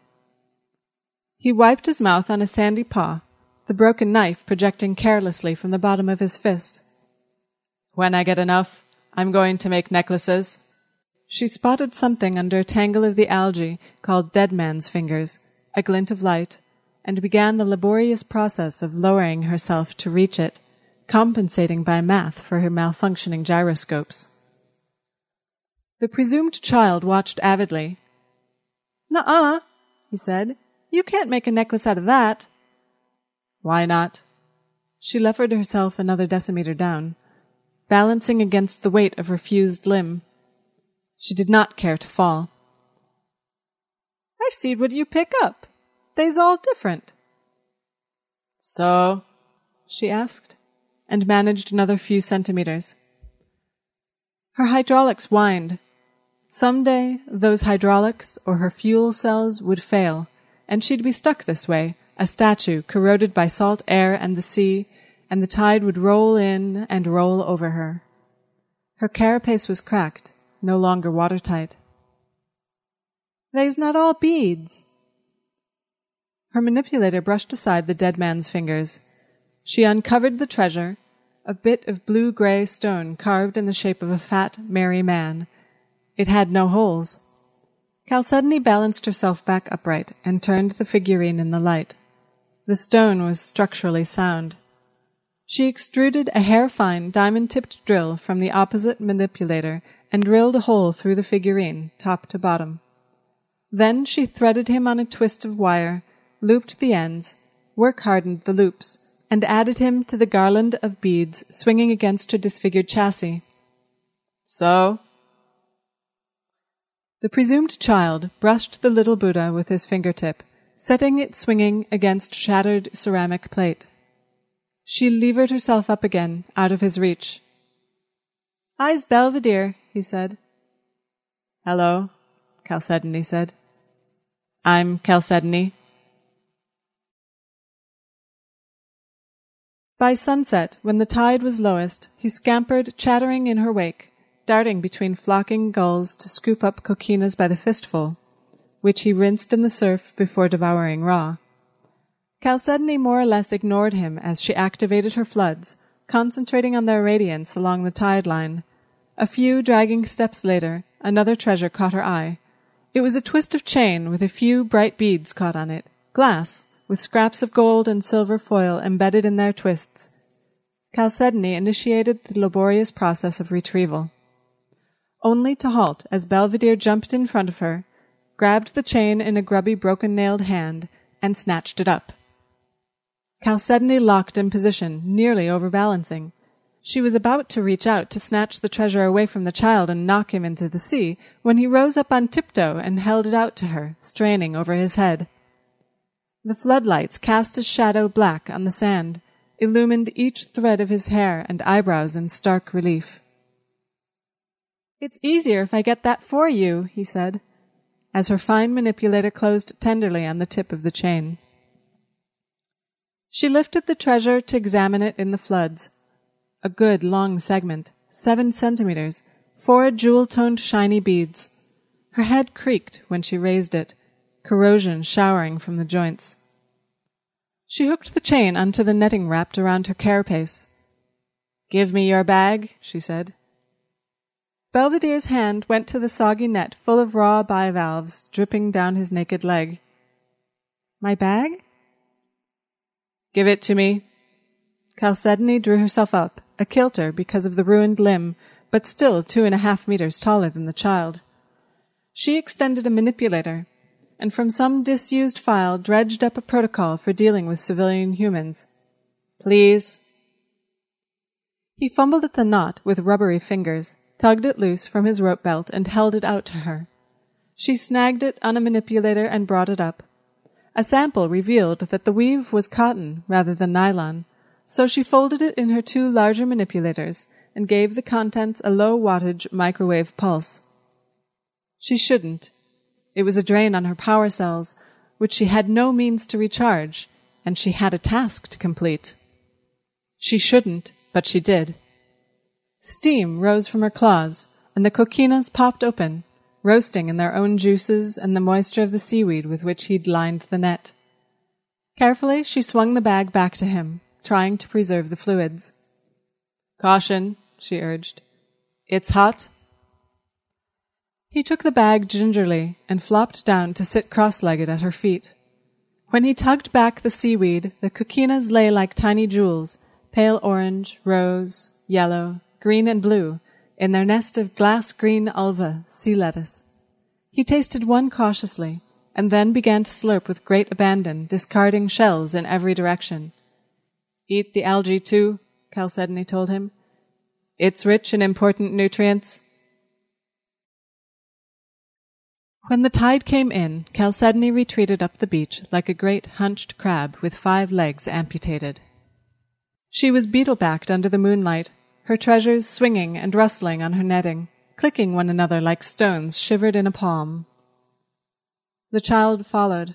He wiped his mouth on a sandy paw, the broken knife projecting carelessly from the bottom of his fist. When I get enough, I'm going to make necklaces. She spotted something under a tangle of the algae called dead man's fingers, a glint of light, and began the laborious process of lowering herself to reach it, compensating by math for her malfunctioning gyroscopes. The presumed child watched avidly. Nuh-uh, he said. You can't make a necklace out of that. Why not? She levered herself another decimeter down, balancing against the weight of her fused limb. She did not care to fall. I see what you pick up. They's all different. So? she asked, and managed another few centimeters. Her hydraulics whined. Some day those hydraulics or her fuel cells would fail, and she'd be stuck this way, a statue corroded by salt air and the sea, and the tide would roll in and roll over her. Her carapace was cracked, no longer watertight. They's not all beads. Her manipulator brushed aside the dead man's fingers. She uncovered the treasure, a bit of blue gray stone carved in the shape of a fat, merry man. It had no holes. Chalcedony balanced herself back upright and turned the figurine in the light. The stone was structurally sound. She extruded a hair-fine diamond-tipped drill from the opposite manipulator and drilled a hole through the figurine, top to bottom. Then she threaded him on a twist of wire, looped the ends, work-hardened the loops, and added him to the garland of beads swinging against her disfigured chassis. So, the presumed child brushed the little Buddha with his fingertip, setting it swinging against shattered ceramic plate. She levered herself up again, out of his reach. I's Belvedere, he said. Hello, Chalcedony said. I'm Chalcedony. By sunset, when the tide was lowest, he scampered, chattering in her wake, darting between flocking gulls to scoop up coquinas by the fistful, which he rinsed in the surf before devouring raw. Chalcedony more or less ignored him as she activated her floods, concentrating on their radiance along the tide line. A few dragging steps later, another treasure caught her eye. It was a twist of chain with a few bright beads caught on it, glass, with scraps of gold and silver foil embedded in their twists. Chalcedony initiated the laborious process of retrieval. Only to halt as Belvedere jumped in front of her, grabbed the chain in a grubby broken nailed hand, and snatched it up. Chalcedony locked in position, nearly overbalancing. She was about to reach out to snatch the treasure away from the child and knock him into the sea when he rose up on tiptoe and held it out to her, straining over his head. The floodlights cast a shadow black on the sand, illumined each thread of his hair and eyebrows in stark relief. It's easier if I get that for you, he said, as her fine manipulator closed tenderly on the tip of the chain. She lifted the treasure to examine it in the floods. A good long segment, seven centimeters, four jewel-toned shiny beads. Her head creaked when she raised it, corrosion showering from the joints. She hooked the chain onto the netting wrapped around her carapace. Give me your bag, she said. Belvedere's hand went to the soggy net full of raw bivalves dripping down his naked leg. My bag? Give it to me. Chalcedony drew herself up, a kilter because of the ruined limb, but still two and a half meters taller than the child. She extended a manipulator, and from some disused file dredged up a protocol for dealing with civilian humans. Please. He fumbled at the knot with rubbery fingers, tugged it loose from his rope belt, and held it out to her. She snagged it on a manipulator and brought it up. A sample revealed that the weave was cotton rather than nylon, so she folded it in her two larger manipulators and gave the contents a low wattage microwave pulse. She shouldn't. It was a drain on her power cells, which she had no means to recharge, and she had a task to complete. She shouldn't, but she did. Steam rose from her claws, and the coquinas popped open, roasting in their own juices and the moisture of the seaweed with which he'd lined the net. Carefully, she swung the bag back to him, trying to preserve the fluids. Caution, she urged. It's hot. He took the bag gingerly and flopped down to sit cross-legged at her feet. When he tugged back the seaweed, the coquinas lay like tiny jewels, pale orange, rose, yellow, green and blue, in their nest of glass green ulva, sea lettuce. He tasted one cautiously, and then began to slurp with great abandon, discarding shells in every direction. Eat the algae too, Chalcedony told him. It's rich in important nutrients. When the tide came in, Chalcedony retreated up the beach like a great hunched crab with five legs amputated. She was beetle-backed under the moonlight, her treasures swinging and rustling on her netting, clicking one another like stones shivered in a palm. The child followed.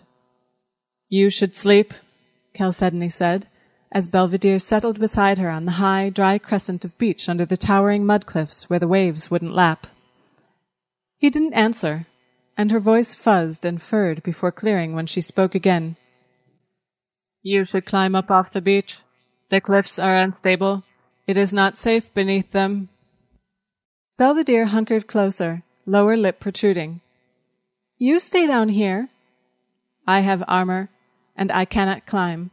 You should sleep, Chalcedony said, as Belvedere settled beside her on the high, dry crescent of beach under the towering mud cliffs where the waves wouldn't lap. He didn't answer, and her voice fuzzed and furred before clearing when she spoke again. You should climb up off the beach. The cliffs are unstable. It is not safe beneath them. Belvedere hunkered closer, lower lip protruding. You stay down here. I have armor, and I cannot climb.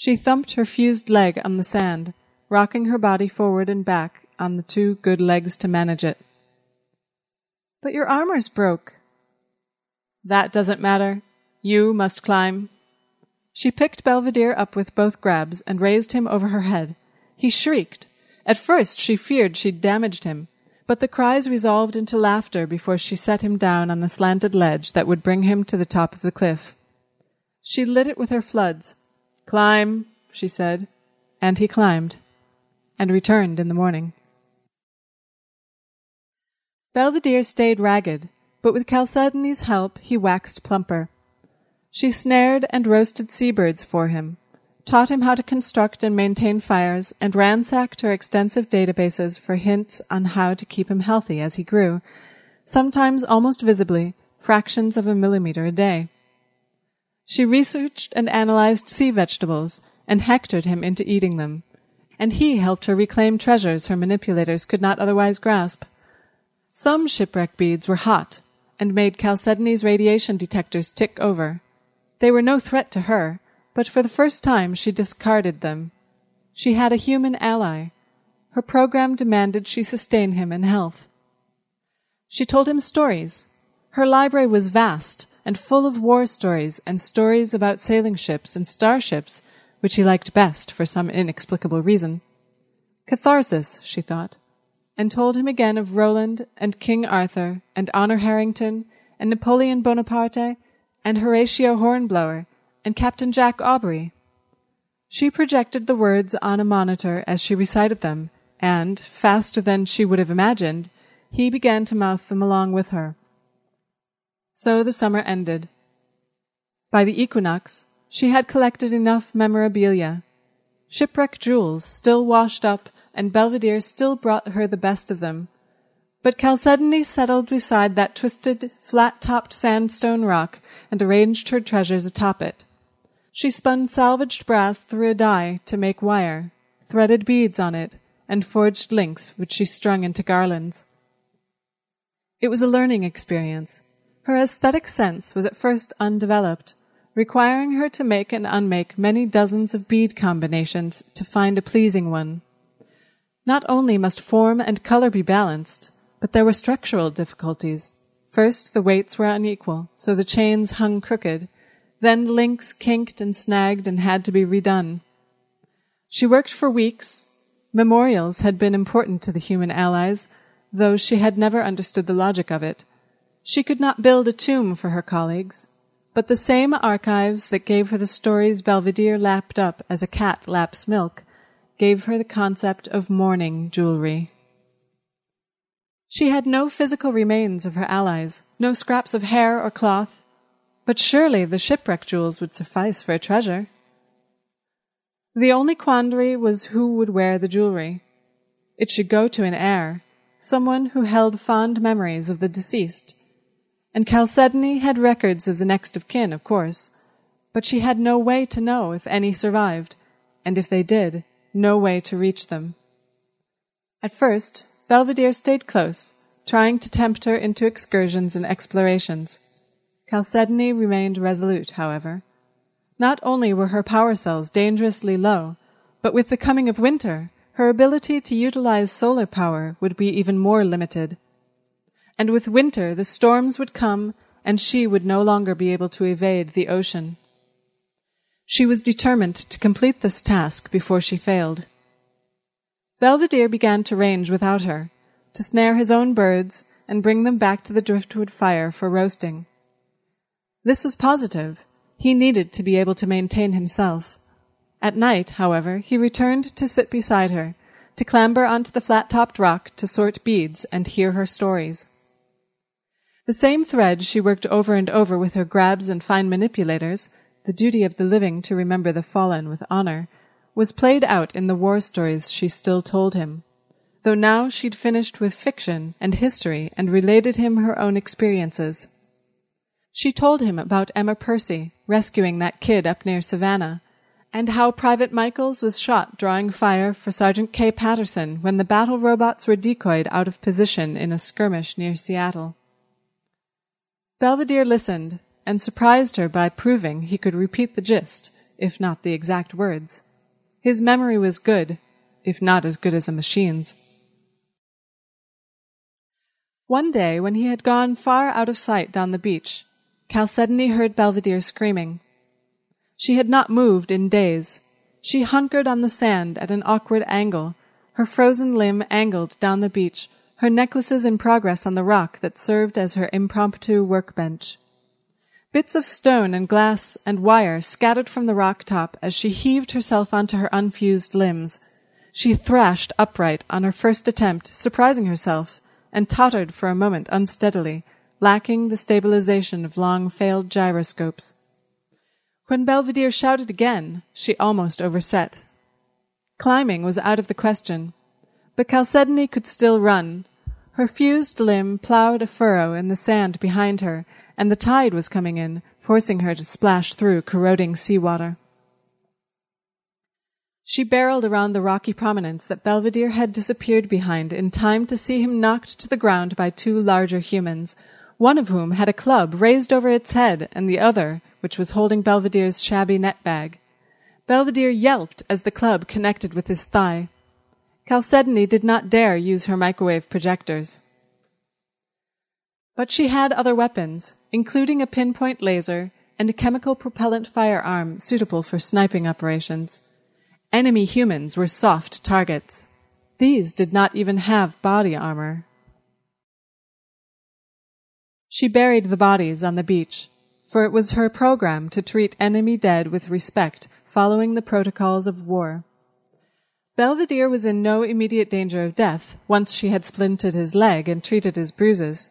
She thumped her fused leg on the sand, rocking her body forward and back on the two good legs to manage it. But your armor's broke. That doesn't matter. You must climb. She picked Belvedere up with both grabs and raised him over her head, he shrieked. At first she feared she'd damaged him, but the cries resolved into laughter before she set him down on a slanted ledge that would bring him to the top of the cliff. She lit it with her floods. Climb, she said, and he climbed, and returned in the morning. Belvedere stayed ragged, but with Chalcedony's help he waxed plumper. She snared and roasted seabirds for him, taught him how to construct and maintain fires, and ransacked her extensive databases for hints on how to keep him healthy as he grew, sometimes almost visibly, fractions of a millimeter a day. She researched and analyzed sea vegetables and hectored him into eating them, and he helped her reclaim treasures her manipulators could not otherwise grasp. Some shipwreck beads were hot and made Chalcedony's radiation detectors tick over. They were no threat to her, but for the first time she discarded them. She had a human ally. Her program demanded she sustain him in health. She told him stories. Her library was vast and full of war stories and stories about sailing ships and starships, which he liked best for some inexplicable reason. Catharsis, she thought, and told him again of Roland and King Arthur and Honor Harrington and Napoleon Bonaparte and Horatio Hornblower and Captain Jack Aubrey. She projected the words on a monitor as she recited them, and, faster than she would have imagined, he began to mouth them along with her. So the summer ended. By the equinox, she had collected enough memorabilia. Shipwreck jewels still washed up, and Belvedere still brought her the best of them. But Chalcedony settled beside that twisted, flat-topped sandstone rock and arranged her treasures atop it. She spun salvaged brass through a die to make wire, threaded beads on it, and forged links which she strung into garlands. It was a learning experience. Her aesthetic sense was at first undeveloped, requiring her to make and unmake many dozens of bead combinations to find a pleasing one. Not only must form and color be balanced, but there were structural difficulties. First, the weights were unequal, so the chains hung crooked. Then links kinked and snagged and had to be redone. She worked for weeks. Memorials had been important to the human allies, though she had never understood the logic of it. She could not build a tomb for her colleagues, but the same archives that gave her the stories Belvedere lapped up as a cat laps milk gave her the concept of mourning jewelry. She had no physical remains of her allies, no scraps of hair or cloth, but surely the shipwreck jewels would suffice for a treasure. The only quandary was who would wear the jewelry. It should go to an heir, someone who held fond memories of the deceased. And Chalcedony had records of the next of kin, of course, but she had no way to know if any survived, and if they did, no way to reach them. At first, Belvedere stayed close, trying to tempt her into excursions and explorations. Chalcedony remained resolute, however. Not only were her power cells dangerously low, but with the coming of winter, her ability to utilize solar power would be even more limited. And with winter, the storms would come, and she would no longer be able to evade the ocean. She was determined to complete this task before she failed. Belvedere began to range without her, to snare his own birds and bring them back to the driftwood fire for roasting. This was positive. He needed to be able to maintain himself. At night, however, he returned to sit beside her, to clamber onto the flat-topped rock to sort beads and hear her stories. The same thread she worked over and over with her grabs and fine manipulators, the duty of the living to remember the fallen with honor, was played out in the war stories she still told him, though now she'd finished with fiction and history and related him her own experiences. She told him about Emma Percy rescuing that kid up near Savannah, and how Private Michaels was shot drawing fire for Sergeant K. Patterson when the battle robots were decoyed out of position in a skirmish near Seattle. Belvedere listened and surprised her by proving he could repeat the gist, if not the exact words. His memory was good, if not as good as a machine's. One day, when he had gone far out of sight down the beach, Chalcedony heard Belvedere screaming. She had not moved in days. She hunkered on the sand at an awkward angle, her frozen limb angled down the beach, her necklaces in progress on the rock that served as her impromptu workbench. Bits of stone and glass and wire scattered from the rock top as she heaved herself onto her unfused limbs. She thrashed upright on her first attempt, surprising herself, and tottered for a moment unsteadily, lacking the stabilization of long failed gyroscopes. When Belvedere shouted again, she almost overset. Climbing was out of the question, but Chalcedony could still run. Her fused limb ploughed a furrow in the sand behind her, and the tide was coming in, forcing her to splash through corroding seawater. She barreled around the rocky prominence that Belvedere had disappeared behind in time to see him knocked to the ground by two larger humans, one of whom had a club raised over its head and the other, which was holding Belvedere's shabby net bag. Belvedere yelped as the club connected with his thigh. Chalcedony did not dare use her microwave projectors. But she had other weapons, including a pinpoint laser and a chemical propellant firearm suitable for sniping operations. Enemy humans were soft targets. These did not even have body armor. She buried the bodies on the beach, for it was her program to treat enemy dead with respect following the protocols of war. Belvedere was in no immediate danger of death once she had splinted his leg and treated his bruises,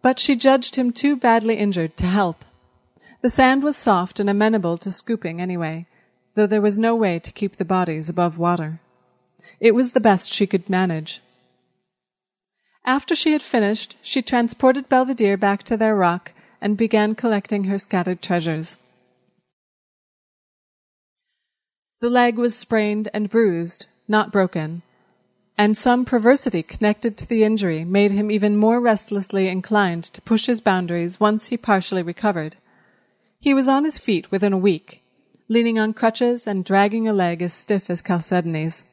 but she judged him too badly injured to help. The sand was soft and amenable to scooping anyway, though there was no way to keep the bodies above water. It was the best she could manage. After she had finished, she transported Belvedere back to their rock and began collecting her scattered treasures. The leg was sprained and bruised, not broken, and some perversity connected to the injury made him even more restlessly inclined to push his boundaries once he partially recovered. He was on his feet within a week, leaning on crutches and dragging a leg as stiff as Chalcedony's.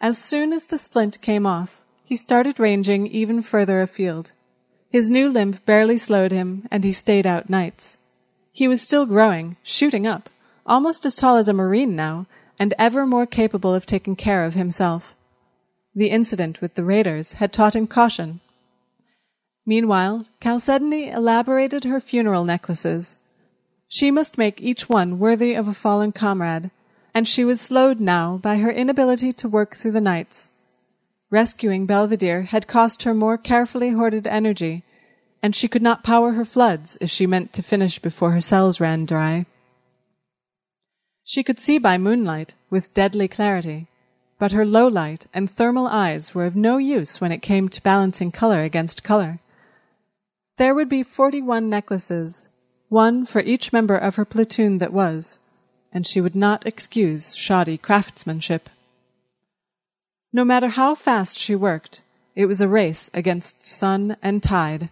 As soon as the splint came off, he started ranging even further afield. His new limp barely slowed him, and he stayed out nights. He was still growing, shooting up, almost as tall as a marine now, and ever more capable of taking care of himself. The incident with the raiders had taught him caution. Meanwhile, Chalcedony elaborated her funeral necklaces, she must make each one worthy of a fallen comrade, and she was slowed now by her inability to work through the nights. Rescuing Belvedere had cost her more carefully hoarded energy, and she could not power her floods if she meant to finish before her cells ran dry. She could see by moonlight with deadly clarity, but her low light and thermal eyes were of no use when it came to balancing color against color. There would be forty-one necklaces, one for each member of her platoon that was, and she would not excuse shoddy craftsmanship. No matter how fast she worked, it was a race against sun and tide.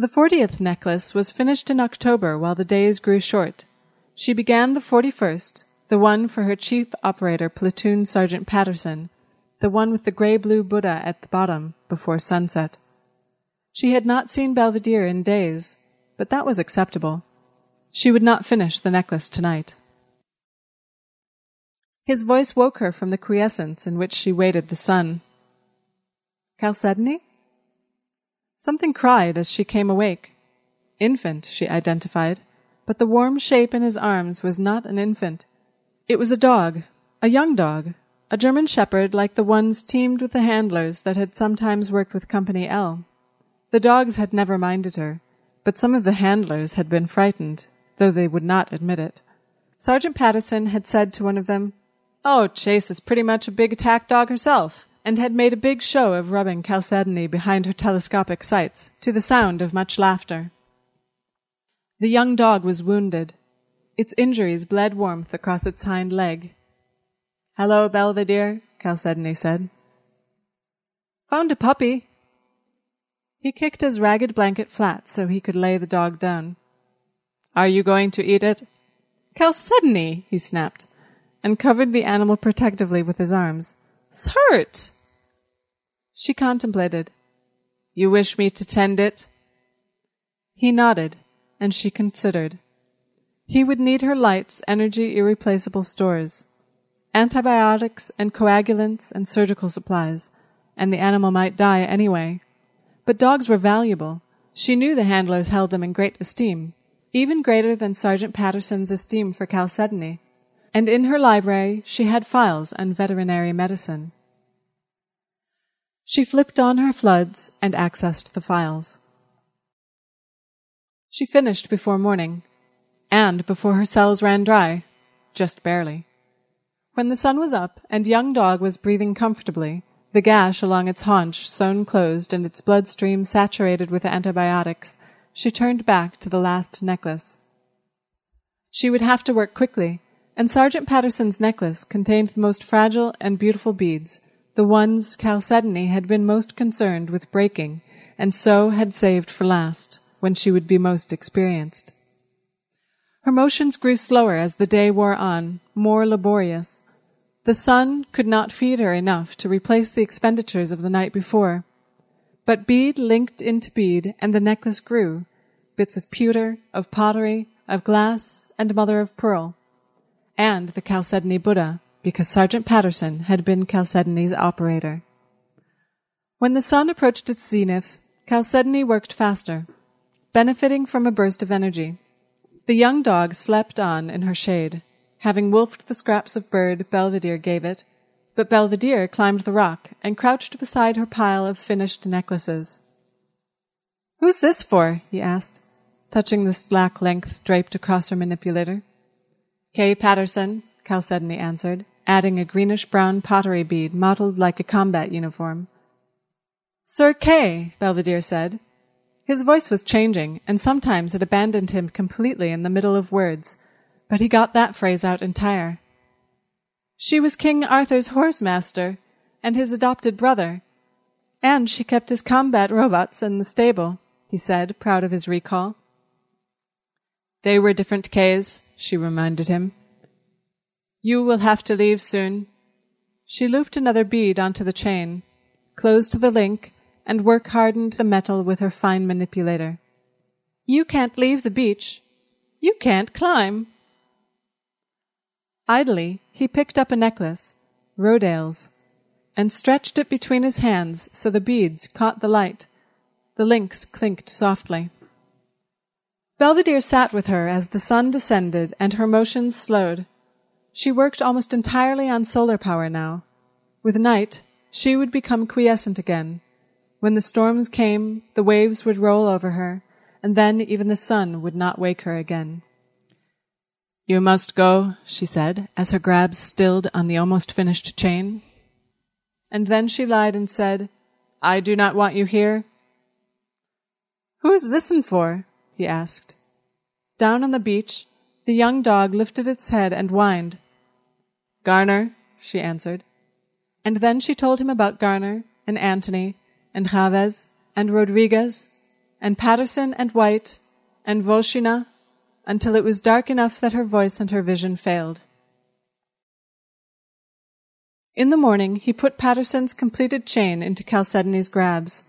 The fortieth necklace was finished in October while the days grew short. She began the forty-first, the one for her chief operator, Platoon Sergeant Patterson, the one with the grey-blue Buddha at the bottom, before sunset. She had not seen Belvedere in days, but that was acceptable. She would not finish the necklace tonight. His voice woke her from the quiescence in which she waited the sun. Chalcedony? Something cried as she came awake. Infant, she identified, but the warm shape in his arms was not an infant. It was a dog, a young dog, a German shepherd like the ones teamed with the handlers that had sometimes worked with Company L. The dogs had never minded her, but some of the handlers had been frightened, though they would not admit it. Sergeant Patterson had said to one of them, Oh, Chase is pretty much a big attack dog herself, and had made a big show of rubbing Chalcedony behind her telescopic sights, to the sound of much laughter. The young dog was wounded. Its injuries bled warmth across its hind leg. Hello, Belvedere, Chalcedony said. Found a puppy, he kicked his ragged blanket flat so he could lay the dog down. Are you going to eat it? Chalcedony, he snapped, and covered the animal protectively with his arms. It's hurt. She contemplated. You wish me to tend it? He nodded, and she considered. He would need her lights, energy, irreplaceable stores, antibiotics and coagulants and surgical supplies, and the animal might die anyway. But dogs were valuable. She knew the handlers held them in great esteem, even greater than Sergeant Patterson's esteem for Chalcedony. And in her library she had files on veterinary medicine. She flipped on her floods and accessed the files. She finished before morning, and before her cells ran dry, just barely. When the sun was up and young dog was breathing comfortably, the gash along its haunch sewn closed and its bloodstream saturated with antibiotics, she turned back to the last necklace. She would have to work quickly, and Sergeant Patterson's necklace contained the most fragile and beautiful beads, the ones Chalcedony had been most concerned with breaking, and so had saved for last, when she would be most experienced. Her motions grew slower as the day wore on, more laborious. The sun could not feed her enough to replace the expenditures of the night before. But bead linked into bead, and the necklace grew, bits of pewter, of pottery, of glass, and mother of pearl, and the Chalcedony Buddha, because Sergeant Patterson had been Chalcedony's operator. When the sun approached its zenith, Chalcedony worked faster, benefiting from a burst of energy. The young dog slept on in her shade, having wolfed the scraps of bird Belvedere gave it, but Belvedere climbed the rock and crouched beside her pile of finished necklaces. Who's this for? he asked, touching the slack length draped across her manipulator. Kay Patterson, Chalcedony answered, adding a greenish-brown pottery bead mottled like a combat uniform. Sir Kay, Belvedere said. His voice was changing, and sometimes it abandoned him completely in the middle of words, but he got that phrase out entire. She was King Arthur's horse master, and his adopted brother, and she kept his combat robots in the stable, he said, proud of his recall. They were different Kays, she reminded him. You will have to leave soon. She looped another bead onto the chain, closed the link, and work hardened the metal with her fine manipulator. You can't leave the beach. You can't climb. Idly, he picked up a necklace, Rodale's, and stretched it between his hands so the beads caught the light. The links clinked softly. Belvedere sat with her as the sun descended and her motions slowed. She worked almost entirely on solar power now. With night, she would become quiescent again. When the storms came, the waves would roll over her, and then even the sun would not wake her again. You must go, she said, as her grabs stilled on the almost finished chain. And then she lied and said, I do not want you here. Who's this'n for? he asked. Down on the beach, the young dog lifted its head and whined. Garner, she answered. And then she told him about Garner and Antony and Chavez and Rodriguez and Patterson and White and Volshina until it was dark enough that her voice and her vision failed. In the morning, he put Patterson's completed chain into Chalcedony's grabs.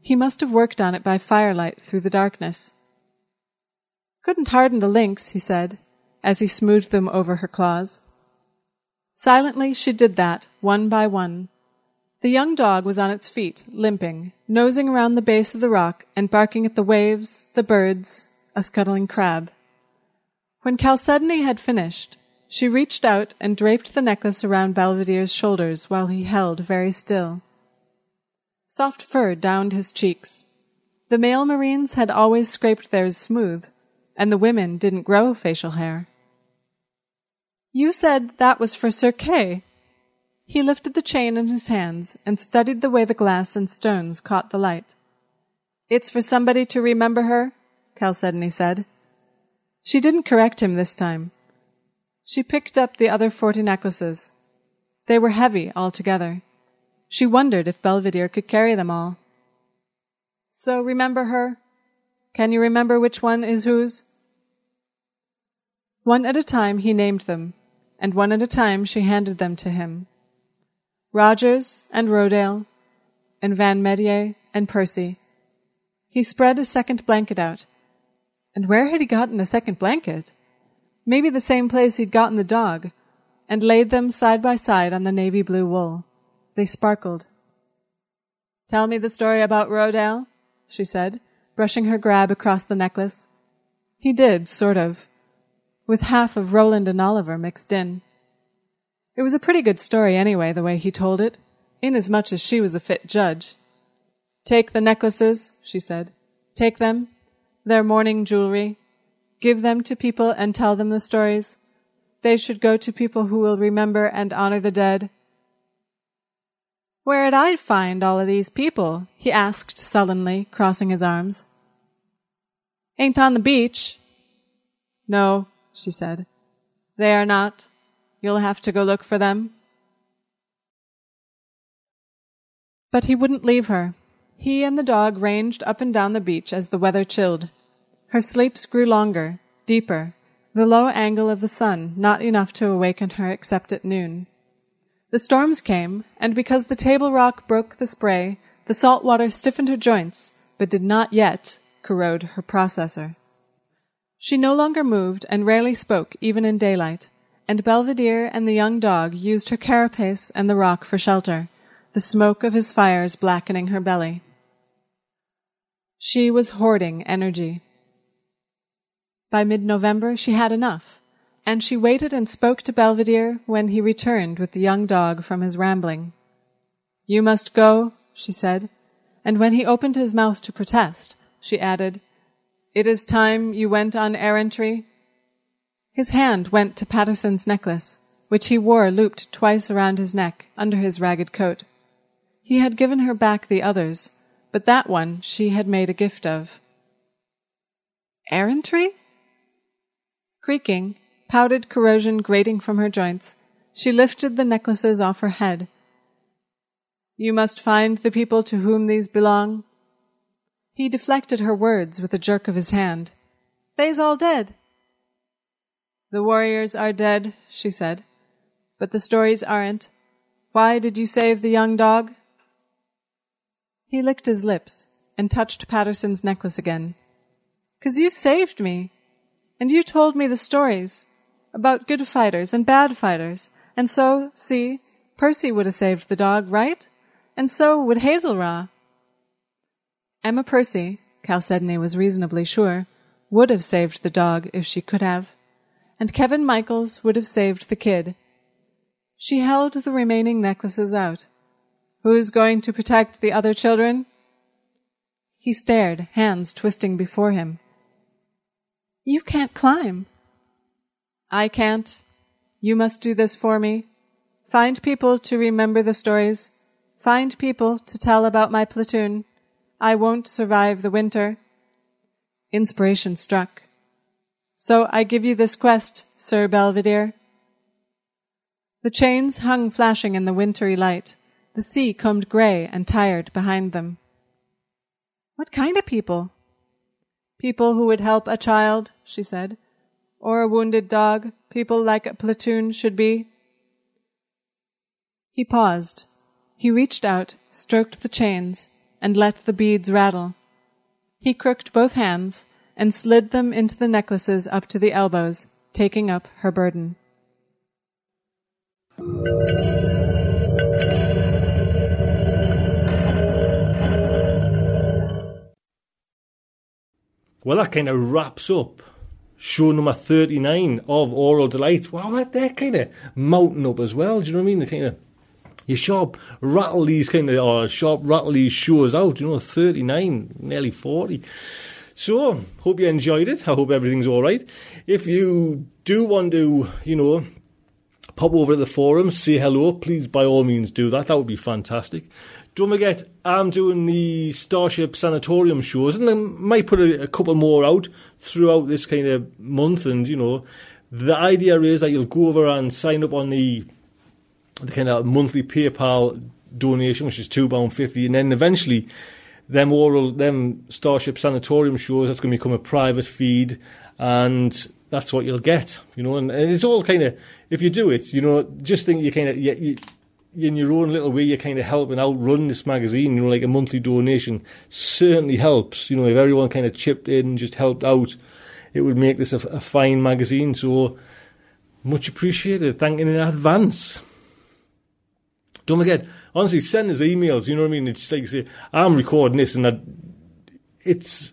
He must have worked on it by firelight through the darkness. Couldn't harden the links, he said, as he smoothed them over her claws. Silently she did that, one by one. The young dog was on its feet, limping, nosing around the base of the rock and barking at the waves, the birds, a scuttling crab. When Chalcedony had finished, she reached out and draped the necklace around Belvedere's shoulders while he held very still. Soft fur downed his cheeks. The male Marines had always scraped theirs smooth, and the women didn't grow facial hair. You said that was for Sir Kay. He lifted the chain in his hands and studied the way the glass and stones caught the light. It's for somebody to remember her, Chalcedony said. She didn't correct him this time. She picked up the other forty necklaces. They were heavy altogether. She wondered if Belvedere could carry them all. So remember her? Can you remember which one is whose? One at a time he named them, and one at a time she handed them to him. Rogers and Rodale, and Van Medier and Percy. He spread a second blanket out and where had he gotten a second blanket? Maybe the same place he'd gotten the dog, and laid them side by side on the navy blue wool. They sparkled. Tell me the story about Rodale, she said, brushing her grab across the necklace. He did, sort of, with half of Roland and Oliver mixed in. It was a pretty good story anyway, the way he told it, inasmuch as she was a fit judge. Take the necklaces, she said. Take them their mourning jewelry. Give them to people and tell them the stories. They should go to people who will remember and honor the dead. Where'd I find all of these people? he asked sullenly, crossing his arms. Ain't on the beach. No, she said. They are not. You'll have to go look for them. But he wouldn't leave her. He and the dog ranged up and down the beach as the weather chilled. Her sleeps grew longer, deeper, the low angle of the sun not enough to awaken her except at noon. The storms came, and because the table rock broke the spray, the salt water stiffened her joints, but did not yet corrode her processor. She no longer moved and rarely spoke even in daylight, and Belvedere and the young dog used her carapace and the rock for shelter, the smoke of his fires blackening her belly. She was hoarding energy. By mid November she had enough, and she waited and spoke to Belvedere when he returned with the young dog from his rambling. You must go, she said, and when he opened his mouth to protest, she added, It is time you went on errantry. His hand went to Patterson's necklace, which he wore looped twice around his neck under his ragged coat. He had given her back the others, but that one she had made a gift of. Errantry? Creaking, powdered corrosion grating from her joints, she lifted the necklaces off her head. You must find the people to whom these belong. He deflected her words with a jerk of his hand. They's all dead. The warriors are dead, she said, but the stories aren't. Why did you save the young dog? He licked his lips and touched Patterson's necklace again. Cause you saved me, and you told me the stories about good fighters and bad fighters. And so, see, Percy would have saved the dog, right? And so would Hazelraw. Emma Percy, Chalcedony was reasonably sure, would have saved the dog if she could have, and Kevin Michaels would have saved the kid. She held the remaining necklaces out. Who's going to protect the other children? He stared, hands twisting before him. You can't climb. I can't. You must do this for me. Find people to remember the stories. Find people to tell about my platoon. I won't survive the winter. Inspiration struck. So I give you this quest, Sir Belvedere. The chains hung flashing in the wintry light. The sea combed grey and tired behind them. What kind of people? People who would help a child, she said or a wounded dog, people like a platoon should be. He paused. He reached out, stroked the chains, and let the beads rattle. He crooked both hands and slid them into the necklaces up to the elbows, taking up her burden. Well, that kind of wraps up show number 39 of Aural Delights. Wow, they're kind of mounting up as well. Do you know what I mean? They kind of, you sharp rattle these kind of, or sharp rattle these shows out, you know, 39, nearly 40. So, hope you enjoyed it. I hope everything's all right. If you do want to, you know, pop over to the forum, say hello, please by all means do that. That would be fantastic. Don't forget, I'm doing the Starship Sanatorium shows, and I might put a, a, couple more out throughout this kind of month. And you know, the idea is that you'll go over and sign up on the the kind of monthly PayPal donation, which is two pound fifty, and then eventually, them Aural, them Starship Sanatorium shows, that's going to become a private feed, and that's what you'll get. You know, and, and it's all kind of if you do it, you know, just think you kind of you, you in your own little way, you're kind of helping out run this magazine. You know, like a monthly donation certainly helps. You know, if everyone kind of chipped in and just helped out, it would make this a, a fine magazine. So much appreciated. Thanking in advance. Don't forget, honestly, send us emails. You know what I mean? It's like say, I'm recording this, and that it's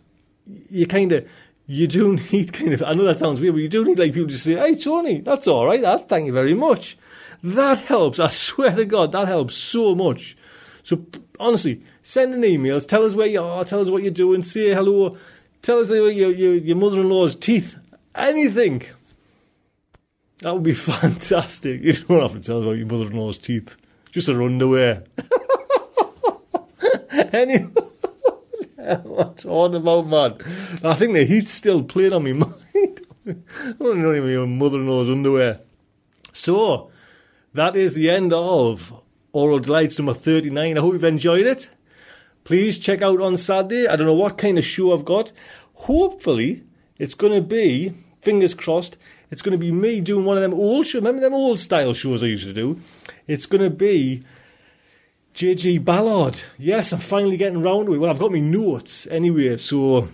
you kind of you do need kind of. I know that sounds weird, but you do need like people to say, "Hey, Tony, that's all right. That thank you very much." That helps. I swear to God, that helps so much. So honestly, send an emails. Tell us where you are. Tell us what you're doing. Say hello. Tell us your your, your mother-in-law's teeth. Anything. That would be fantastic. You don't have to tell us about your mother-in-law's teeth. Just her underwear. anyway, what's on about, man? I think the heat's still playing on my mind. Oh, I don't know even your mother knows underwear. So, that is the end of Aural Delights number 39. I hope you've enjoyed it. Please check out on Saturday. I don't know what kind of show I've got. Hopefully, it's going to be, fingers crossed, it's going to be me doing one of them old shows. Remember them old style shows I used to do? It's going to be JG Ballard. Yes, I'm finally getting round to it. Well, I've got my notes anyway, so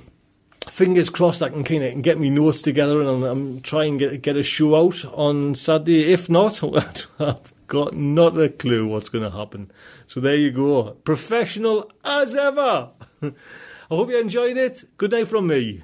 fingers crossed I can kind of get me notes together and I'm, I'm trying to get, get a show out on Saturday. If not, I've got not a clue what's going to happen. So there you go. Professional as ever. I hope you enjoyed it. Good night from me.